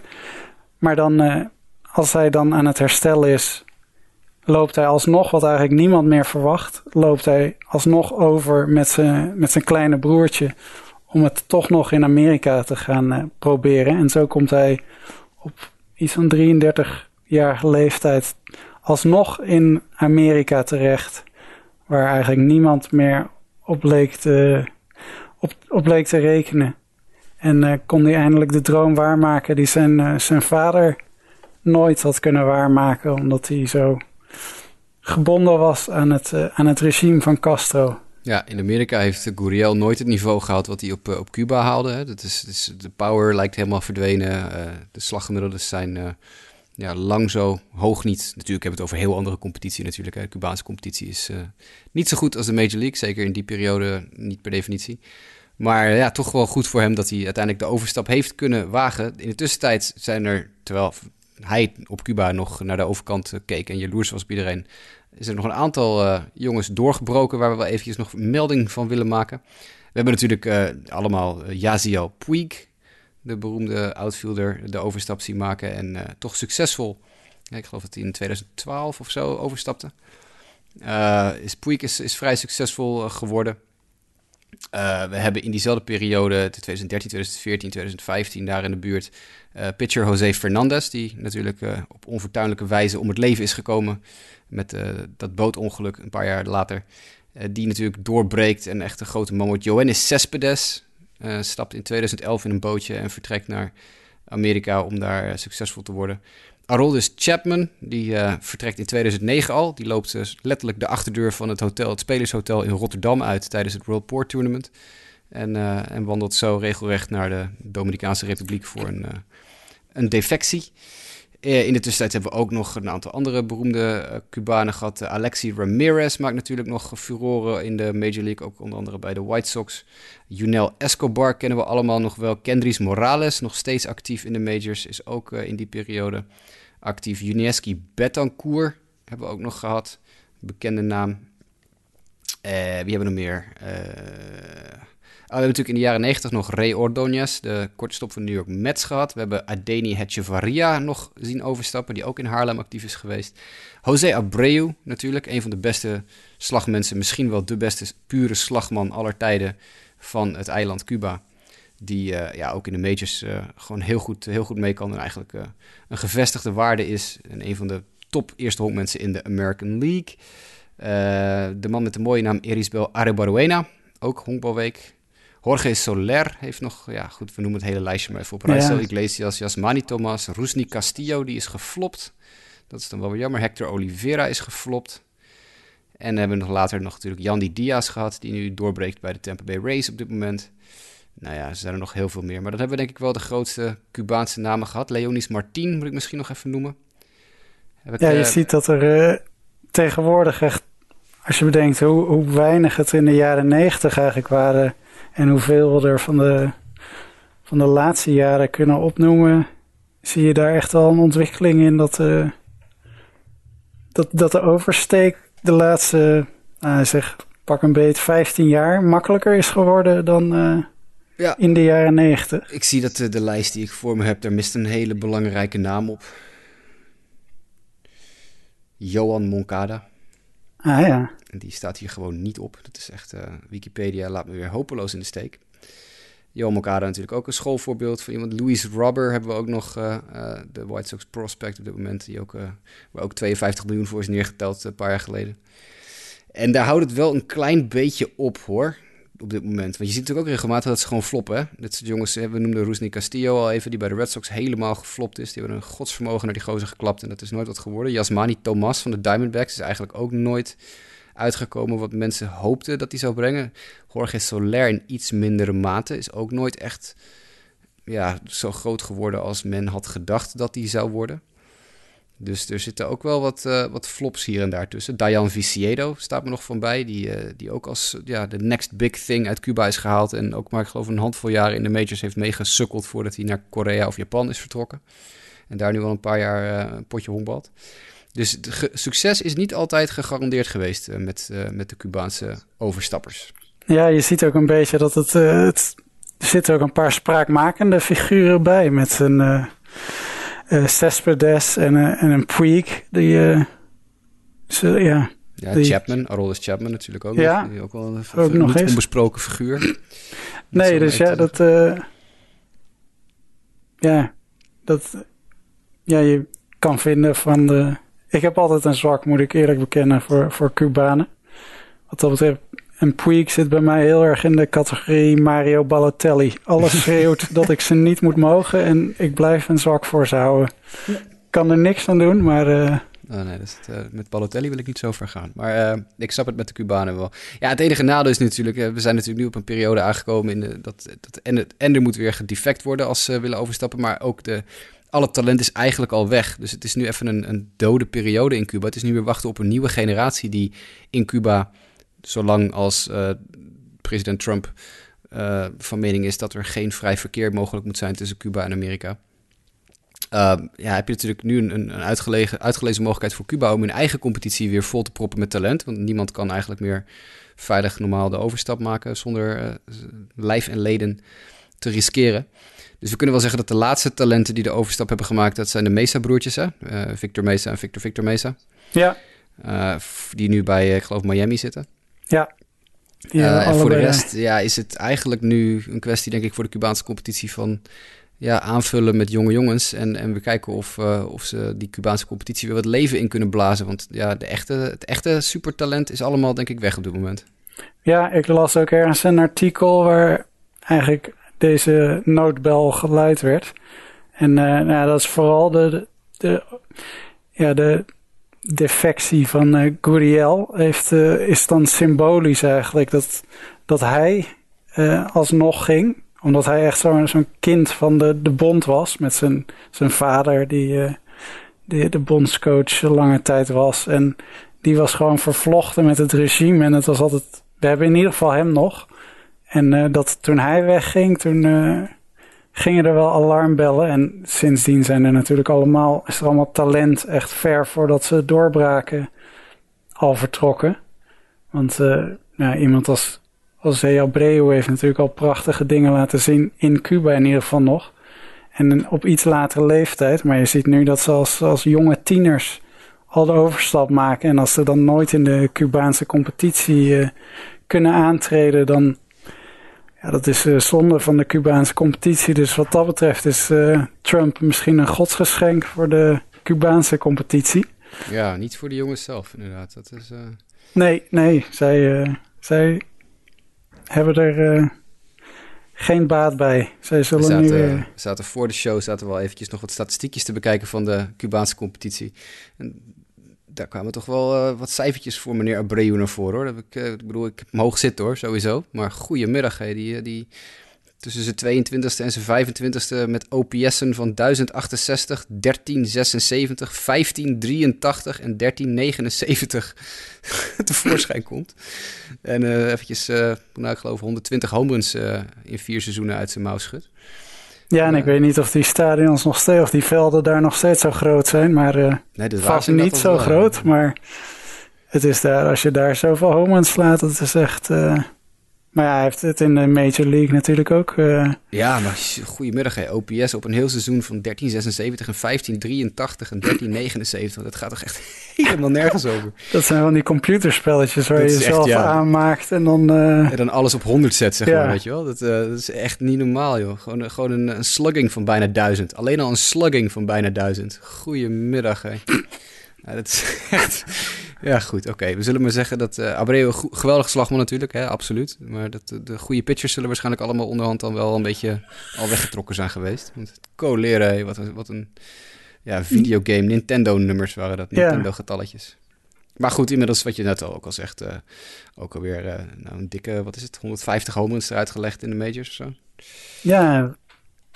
Speaker 2: Maar dan, als hij dan aan het herstellen is, loopt hij alsnog, wat eigenlijk niemand meer verwacht, loopt hij alsnog over met zijn, met zijn kleine broertje om het toch nog in Amerika te gaan proberen. En zo komt hij op iets van 33-jarige leeftijd alsnog in Amerika terecht, waar eigenlijk niemand meer op leek te, op, rekenen. En uh, kon hij eindelijk de droom waarmaken die zijn, uh, zijn vader nooit had kunnen waarmaken, omdat hij zo gebonden was aan het, uh, aan het regime van Castro.
Speaker 1: Ja, in Amerika heeft Guriel nooit het niveau gehad wat hij op, op Cuba haalde. Hè. Dat is, is, de power lijkt helemaal verdwenen. De slaggemiddelden zijn ja, lang zo hoog niet. Natuurlijk hebben we het over heel andere competitie natuurlijk. De Cubaanse competitie is niet zo goed als de Major League. Zeker in die periode niet per definitie. Maar ja, toch wel goed voor hem dat hij uiteindelijk de overstap heeft kunnen wagen. In de tussentijd zijn er, terwijl hij op Cuba nog naar de overkant keek en jaloers was op iedereen, is er nog een aantal uh, jongens doorgebroken waar we wel eventjes nog melding van willen maken. We hebben natuurlijk allemaal Yaziel Puig, de beroemde outfielder, de overstap zien maken en toch succesvol. ik geloof dat hij in 2012 of zo overstapte. is Puig is, vrij succesvol geworden. we hebben in diezelfde periode, 2013, 2014, 2015, daar in de buurt, pitcher José Fernandez, die natuurlijk op onfortuinlijke wijze om het leven is gekomen met uh, dat bootongeluk een paar jaar later. Uh, die natuurlijk doorbreekt en echt een grote man wordt. Johannes Cespedes uh, stapt in 2011 in een bootje en vertrekt naar Amerika om daar succesvol te worden. Aroldis Chapman, die vertrekt in 2009 al. Die loopt letterlijk de achterdeur van het hotel, het Spelershotel in Rotterdam uit tijdens het World Port Tournament. En, en wandelt zo regelrecht naar de Dominicaanse Republiek voor een, een defectie. Eh, in de tussentijd hebben we ook nog een aantal andere beroemde uh, Cubanen gehad. Uh, Alexi Ramirez maakt natuurlijk nog furoren in de Major League, ook onder andere bij de White Sox. Junel Escobar kennen we allemaal nog wel. Kendris Morales, nog steeds actief in de majors, is ook in die periode actief. Junieski Betancourt hebben we ook nog gehad, bekende naam. wie hebben we nog meer? We hebben natuurlijk in de jaren 90 nog Ray Ordonez, de korte stop van New York Mets gehad. We hebben Adeni Hetchevaria nog zien overstappen, die ook in Haarlem actief is geweest. José Abreu natuurlijk, een van de beste slagmensen, misschien wel de beste pure slagman aller tijden van het eiland Cuba. Die uh, ja, ook in de majors uh, gewoon heel goed, heel goed mee kan en eigenlijk uh, een gevestigde waarde is. En een van de top eerste honkmensen in de American League. de man met de mooie naam Erisbel Arebaruena, ook honkbalweek. Jorge Soler heeft nog, ja goed, we noemen het hele lijstje maar even op. Raizel ja. Iglesias, Yasmani Thomas, Rusni Castillo, die is geflopt. Dat is dan wel weer jammer. Hector Oliveira is geflopt. En we hebben nog later nog natuurlijk Yandy Diaz gehad, die nu doorbreekt bij de Tampa Bay Rays op dit moment. Nou ja, er zijn er nog heel veel meer. Maar dat hebben we denk ik wel de grootste Cubaanse namen gehad. Leonis Martin moet ik misschien nog even noemen.
Speaker 2: Ik, ja, je uh, ziet dat er uh, tegenwoordig echt, als je bedenkt hoe, hoe weinig het in de jaren negentig eigenlijk waren en hoeveel we er van de, van de laatste jaren kunnen opnoemen, zie je daar echt wel een ontwikkeling in dat, uh, dat, dat de oversteek de laatste, nou, zeg, pak een beet, 15 jaar makkelijker is geworden dan uh, ja. in de jaren 90.
Speaker 1: Ik zie dat de, de lijst die ik voor me heb, daar mist een hele belangrijke naam op. Johan Moncada.
Speaker 2: Ah ja.
Speaker 1: En die staat hier gewoon niet op. Dat is echt, Wikipedia laat me weer hopeloos in de steek. Joe Moncada natuurlijk ook een schoolvoorbeeld van iemand. Louis Rubber hebben we ook nog, de White Sox prospect op dit moment, die ook, waar ook 52 miljoen voor is neergeteld een paar jaar geleden. En daar houdt het wel een klein beetje op hoor op dit moment. Want je ziet natuurlijk ook regelmatig dat ze gewoon floppen. Hè? Dat soort jongens, we noemden Rusney Castillo al even, die bij de Red Sox helemaal geflopt is. Die hebben een godsvermogen naar die gozer geklapt en dat is nooit wat geworden. Yasmani Thomas van de Diamondbacks is eigenlijk ook nooit uitgekomen wat mensen hoopten dat hij zou brengen. Jorge Soler in iets mindere mate is ook nooit echt ja, zo groot geworden als men had gedacht dat hij zou worden. Dus er zitten ook wel wat, uh, wat flops hier en daar tussen. Dayan Viciedo staat me nog van bij. Die, uh, die ook als ja, de next big thing uit Cuba is gehaald. En ook maar ik geloof een handvol jaren in de majors heeft meegesukkeld voordat hij naar Korea of Japan is vertrokken. En daar nu al een paar jaar uh, een potje honkbalt. Dus succes is niet altijd gegarandeerd geweest met, met de Cubaanse overstappers.
Speaker 2: Ja, je ziet ook een beetje dat het, het er zitten ook een paar spraakmakende figuren bij met uh, Cespedes en, en een Puig. Die, ze, ja,
Speaker 1: ja, die... Chapman, Aroldis Chapman natuurlijk ook. Ja, nog, die ook wel een ook nog eens. onbesproken figuur.
Speaker 2: nee, dus ja, dat... ja, dat... Ja, je kan vinden van de... Ik heb altijd een zwak, moet ik eerlijk bekennen, voor, voor Cubanen. Wat dat betreft en Puig zit bij mij heel erg in de categorie Mario Balotelli. Alles schreeuwt dat ik ze niet moet mogen en ik blijf een zwak voor ze houden. Kan er niks aan doen, maar... Uh...
Speaker 1: Oh nee, dus het, uh, met Balotelli wil ik niet zo ver gaan. Maar uh, ik snap het met de Cubanen wel. Ja, het enige nadeel is natuurlijk... we zijn natuurlijk nu op een periode aangekomen... In de, dat, dat, en, het, en er moet weer gedefect worden als ze willen overstappen. Maar ook de, alle talent is eigenlijk al weg. Dus het is nu even een, een dode periode in Cuba. Het is nu weer wachten op een nieuwe generatie die in Cuba zolang als uh, president Trump uh, van mening is dat er geen vrij verkeer mogelijk moet zijn tussen Cuba en Amerika. Uh, ja, heb je natuurlijk nu een, een uitgelezen mogelijkheid voor Cuba om hun eigen competitie weer vol te proppen met talent. Want niemand kan eigenlijk meer veilig normaal de overstap maken zonder uh, lijf en leden te riskeren. Dus we kunnen wel zeggen dat de laatste talenten die de overstap hebben gemaakt, dat zijn de Mesa-broertjes, hè? Uh, Victor Mesa en Victor Victor Mesa.
Speaker 2: Ja.
Speaker 1: die nu bij, ik geloof, Miami zitten.
Speaker 2: Ja.
Speaker 1: ja en voor de rest ja, is het eigenlijk nu een kwestie, denk ik, voor de Cubaanse competitie van ja, aanvullen met jonge jongens. En, en we kijken of, uh, of ze die Cubaanse competitie weer wat leven in kunnen blazen. Want ja, de echte, het echte supertalent is allemaal, denk ik, weg op dit moment.
Speaker 2: Ja, ik las ook ergens een artikel waar eigenlijk deze noodbel geluid werd. En uh, nou, dat is vooral de, de, ja, de, defectie van uh, Guriel heeft, uh, is dan symbolisch eigenlijk. Dat, dat hij uh, alsnog ging. Omdat hij echt zo'n zo'n kind van de, de bond was. Met zijn, zijn vader die, die de bondscoach lange tijd was. En die was gewoon vervlochten met het regime. En het was altijd... We hebben in ieder geval hem nog. En dat toen hij wegging, toen gingen er wel alarmbellen. En sindsdien zijn er natuurlijk allemaal, is er allemaal talent echt ver voordat ze doorbraken al vertrokken. Want uh, nou, iemand als, als Abreu heeft natuurlijk al prachtige dingen laten zien in Cuba in ieder geval nog. En op iets latere leeftijd. Maar je ziet nu dat ze als, als jonge tieners al de overstap maken. En als ze dan nooit in de Cubaanse competitie kunnen aantreden, dan ja, dat is uh, zonde van de Cubaanse competitie. Dus wat dat betreft is uh, Trump misschien een godsgeschenk voor de Cubaanse competitie.
Speaker 1: Ja, niet voor de jongens zelf inderdaad. Dat is, uh...
Speaker 2: Nee, nee. Zij, zij hebben er geen baat bij. Zij zullen
Speaker 1: we zaten,
Speaker 2: nu...
Speaker 1: Zaten voor de show zaten we wel eventjes nog wat statistiekjes te bekijken van de Cubaanse competitie. En daar kwamen toch wel uh, wat cijfertjes voor meneer Abreu naar voren, hoor. Dat ik, uh, ik bedoel, ik heb hem hoog zitten, hoor, sowieso. Maar goedemiddag, hè. Die, eh, die, tussen zijn 22e en zijn 25e met OPS'en van 1068, 1376, 1583 en 1379 tevoorschijn komt. En eventjes, nou, ik geloof 120 home runs uh, in vier seizoenen uit zijn mouw schudt.
Speaker 2: Ja, en ik weet niet of die stadions nog steeds, of die velden daar nog steeds zo groot zijn, maar uh, nee, vast niet zo groot. Maar het is daar, als je daar zoveel home slaat, dat is echt uh, Maar ja, hij heeft het in de Major League natuurlijk ook. Uh...
Speaker 1: Ja, maar goedemiddag hè. OPS op een heel seizoen van 1376 en 1583 en 1379. Dat gaat toch echt helemaal nergens over.
Speaker 2: Dat zijn van die computerspelletjes waar je jezelf ja. aanmaakt en dan... Uh...
Speaker 1: En dan alles op 100 zet, zeg maar, weet je wel. Dat, uh, dat, is echt niet normaal, joh. Gewoon, gewoon een, een slugging van bijna duizend. Alleen al een slugging van bijna duizend. Goedemiddag, hè. Ja, dat is echt... Ja, goed. Oké, we zullen maar zeggen dat uh, Abreu een geweldige slagman natuurlijk, hè, absoluut. Maar dat, de goede pitchers zullen waarschijnlijk allemaal onderhand dan wel een beetje al weggetrokken zijn geweest. Want coleren, wat een, wat een ja, videogame, Nintendo-nummers waren dat, Nintendo-getalletjes. Maar goed, inmiddels wat je net al ook al zegt, uh, ook alweer uh, nou, een dikke, wat is het, 150 home eruit gelegd in de majors of zo.
Speaker 2: Ja,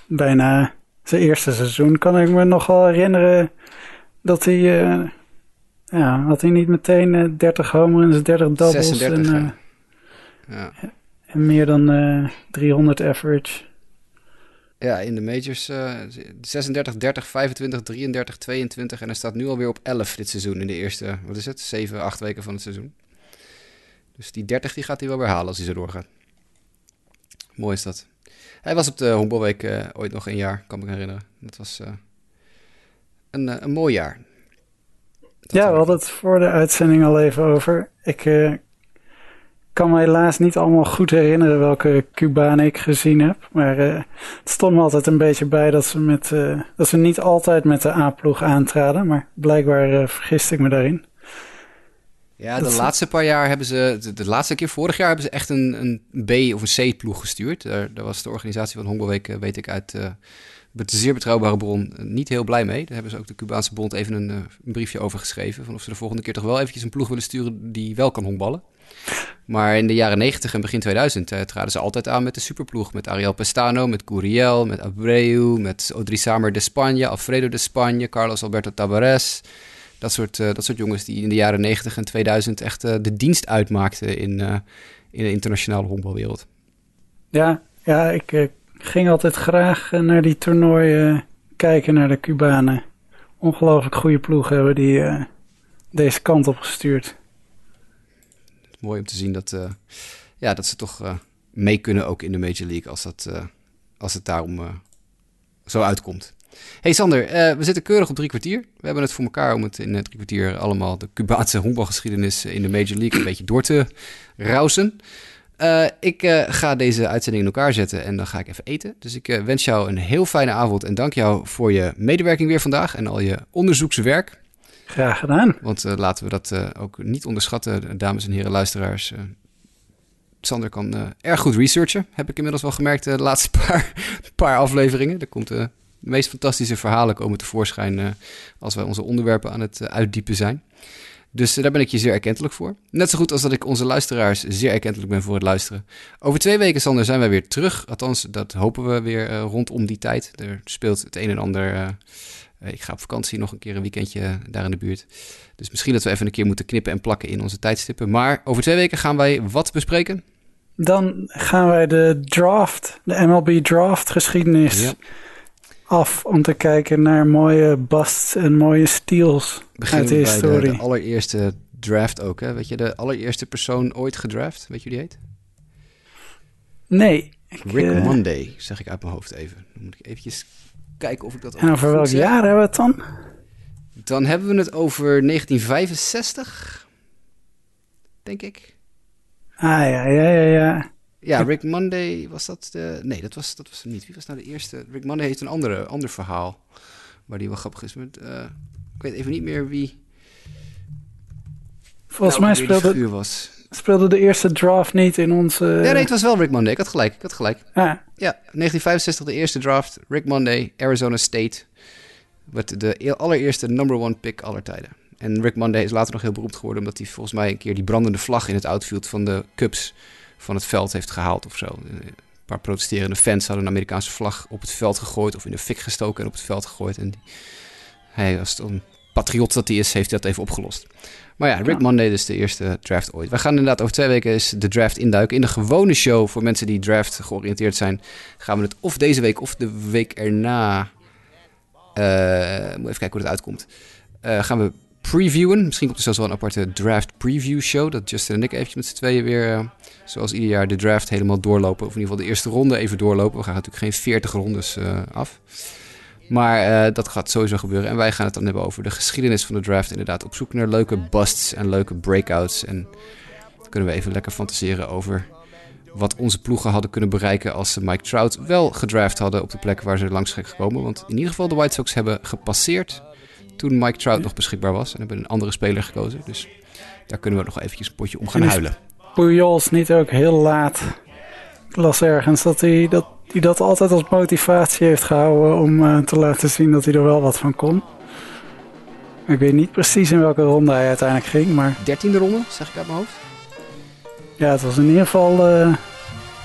Speaker 2: bijna zijn eerste seizoen kan ik me nog wel herinneren dat hij ja, had hij niet meteen uh, 30 homers, 30 doubles 36, en, uh, ja. en meer dan uh, 300 average.
Speaker 1: Ja, in de majors uh, 36, 30, 25, 33, 22 en hij staat nu alweer op 11 dit seizoen in de eerste, wat is het, 7, 8 weken van het seizoen. Dus die 30 die gaat hij wel weer halen als hij zo doorgaat. Mooi is dat. Hij was op de Honkbalweek ooit nog een jaar, kan me herinneren. Dat was een, een mooi jaar
Speaker 2: ja, we hadden het voor de uitzending al even over. Ik uh, kan me helaas niet allemaal goed herinneren welke Cubanen ik gezien heb. Maar uh, het stond me altijd een beetje bij dat ze, met, uh, dat ze niet altijd met de A-ploeg aantraden. Maar blijkbaar vergist ik me daarin.
Speaker 1: Ja, de laatste paar jaar hebben ze, de, de, laatste keer vorig jaar hebben ze echt een, een B- of een C-ploeg gestuurd. Daar, daar, was de organisatie van Hongerweek, weet ik uit met een zeer betrouwbare bron eh, niet heel blij mee. Daar hebben ze ook de Cubaanse bond even een, eh, een, briefje over geschreven. Van of ze de volgende keer toch wel eventjes een ploeg willen sturen die wel kan honkballen. Maar in de jaren 90 en begin 2000 eh, traden ze altijd aan met de superploeg. Met Ariel Pestano, met Curiel, met Abreu, met Odrisamer de Spanje, Alfredo de Spanje, Carlos Alberto Tabares. Dat soort, uh, dat soort jongens die in de jaren 90 en 2000 echt uh, de dienst uitmaakten in, in de internationale honkbalwereld.
Speaker 2: Ja, ja ik ging altijd graag eh, naar die toernooien kijken naar de Cubanen. Ongelooflijk goede ploeg hebben die uh, deze kant op gestuurd.
Speaker 1: Mooi om te zien dat, uh, ja, dat ze toch mee kunnen ook in de Major League als, dat, als het daarom zo uitkomt. Hey Sander, we zitten keurig op drie kwartier. We hebben het voor elkaar om het in drie kwartier allemaal de Cubaanse honkbalgeschiedenis in de Major League een beetje door te rousen. Uh, ik uh, ga deze uitzending in elkaar zetten en dan ga ik even eten. Dus ik uh, wens jou een heel fijne avond en dank jou voor je medewerking weer vandaag en al je onderzoekswerk.
Speaker 2: Graag gedaan.
Speaker 1: Want laten we dat ook niet onderschatten, dames en heren luisteraars. Sander kan erg goed researchen, heb ik inmiddels wel gemerkt de laatste paar, paar afleveringen. Er komt de meest fantastische verhalen komen tevoorschijn als wij onze onderwerpen aan het uitdiepen zijn. Dus eh, daar ben ik je zeer erkentelijk voor. Net zo goed als dat ik onze luisteraars zeer erkentelijk ben voor het luisteren. Over twee weken, Sander, zijn wij weer terug. Althans, dat hopen we weer uh, rondom die tijd. Er speelt het een en ander. Uh, ik ga op vakantie nog een keer een weekendje daar in de buurt. Dus misschien dat we even een keer moeten knippen en plakken in onze tijdstippen. Maar over twee weken gaan wij wat bespreken?
Speaker 2: Dan gaan wij de draft, de MLB draft geschiedenis ja af om te kijken naar mooie busts en mooie steals Beginnen uit de historie.
Speaker 1: De, de, allereerste draft ook, hè? Weet je, de allereerste persoon ooit gedraft, weet je wie die heet?
Speaker 2: Nee.
Speaker 1: Rick uh, Monday, zeg ik uit mijn hoofd even. Dan moet ik eventjes kijken of ik dat...
Speaker 2: En over welk jaar hebben we het dan?
Speaker 1: Dan hebben we het over 1965, denk ik.
Speaker 2: Ah, ja, ja, ja, ja.
Speaker 1: Ja, Rick Monday was dat de... Nee, dat was, dat was hem niet. Wie was nou de eerste? Rick Monday heeft een andere, ander verhaal. Waar die wel grappig is. Met, uh, ik weet even niet meer wie...
Speaker 2: Volgens nou, mij speelde, was. speelde de eerste draft niet in onze... Ja,
Speaker 1: nee, het was wel Rick Monday. Ik had gelijk. Ik had gelijk. Ah. Ja, 1965 de eerste draft. Rick Monday, Arizona State. Wat de allereerste number one pick aller tijden. En Rick Monday is later nog heel beroemd geworden... omdat hij volgens mij een keer die brandende vlag in het outfield van de Cubs van het veld heeft gehaald of zo. Een paar protesterende fans hadden een Amerikaanse vlag op het veld gegooid of in de fik gestoken en op het veld gegooid. En hij, als een patriot dat hij is, heeft hij dat even opgelost. Maar ja, Rick Monday is de eerste draft ooit. We gaan inderdaad over twee weken de draft induiken. In de gewone show voor mensen die draft georiënteerd zijn, gaan we het of deze week of de week erna. Uh, moet even kijken hoe het uitkomt. Uh, gaan we previewen. Misschien komt er zelfs wel een aparte draft preview show. Dat Justin en ik eventjes met z'n tweeën weer, uh, zoals ieder jaar, de draft helemaal doorlopen. Of in ieder geval de eerste ronde even doorlopen. We gaan natuurlijk geen 40 rondes uh, af. Maar uh, dat gaat sowieso gebeuren. En wij gaan het dan hebben over de geschiedenis van de draft. Inderdaad, op zoek naar leuke busts en leuke breakouts. En dan kunnen we even lekker fantaseren over wat onze ploegen hadden kunnen bereiken als ze Mike Trout wel gedraft hadden op de plek waar ze langs zijn gekomen. Want in ieder geval de White Sox hebben gepasseerd toen Mike Trout nog beschikbaar was. En hebben een andere speler gekozen. Dus daar kunnen we nog eventjes een potje om gaan huilen.
Speaker 2: Pujols niet ook heel laat. Ik las ergens dat hij dat, hij dat altijd als motivatie heeft gehouden om uh, te laten zien dat hij er wel wat van kon. Ik weet niet precies in welke ronde hij uiteindelijk ging, maar...
Speaker 1: Dertiende ronde, zeg ik uit mijn hoofd.
Speaker 2: Ja, het was in ieder geval uh,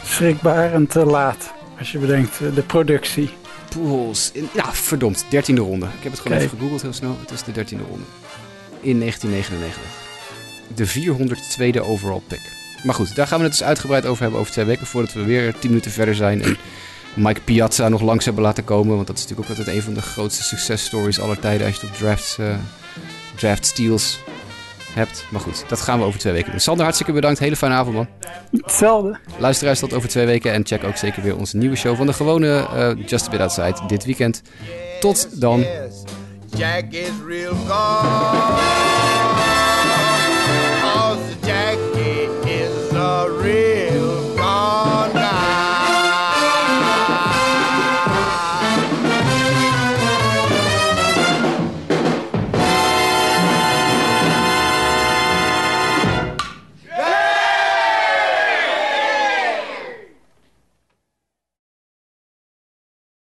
Speaker 2: schrikbaar en te laat. Als je bedenkt, de productie.
Speaker 1: Pujols. In, ja, verdomd. Dertiende ronde. Ik heb het gewoon okay. even gegoogeld heel snel. Het is de dertiende ronde. In 1999. De 402e overall pick. Maar goed, daar gaan we het dus uitgebreid over hebben over twee weken. Voordat we weer tien minuten verder zijn. En Mike Piazza nog langs hebben laten komen. Want dat is natuurlijk ook altijd een van de grootste successtories aller tijden. Als je het op drafts, uh, draft steals hebt. Maar goed, dat gaan we over twee weken doen. Sander, hartstikke bedankt. Hele fijne avond, man.
Speaker 2: Hetzelfde.
Speaker 1: Luisteraars tot over twee weken. En check ook zeker weer onze nieuwe show van de gewone uh, Just a Bit Outside dit weekend. Tot dan.
Speaker 3: Jack is real gone.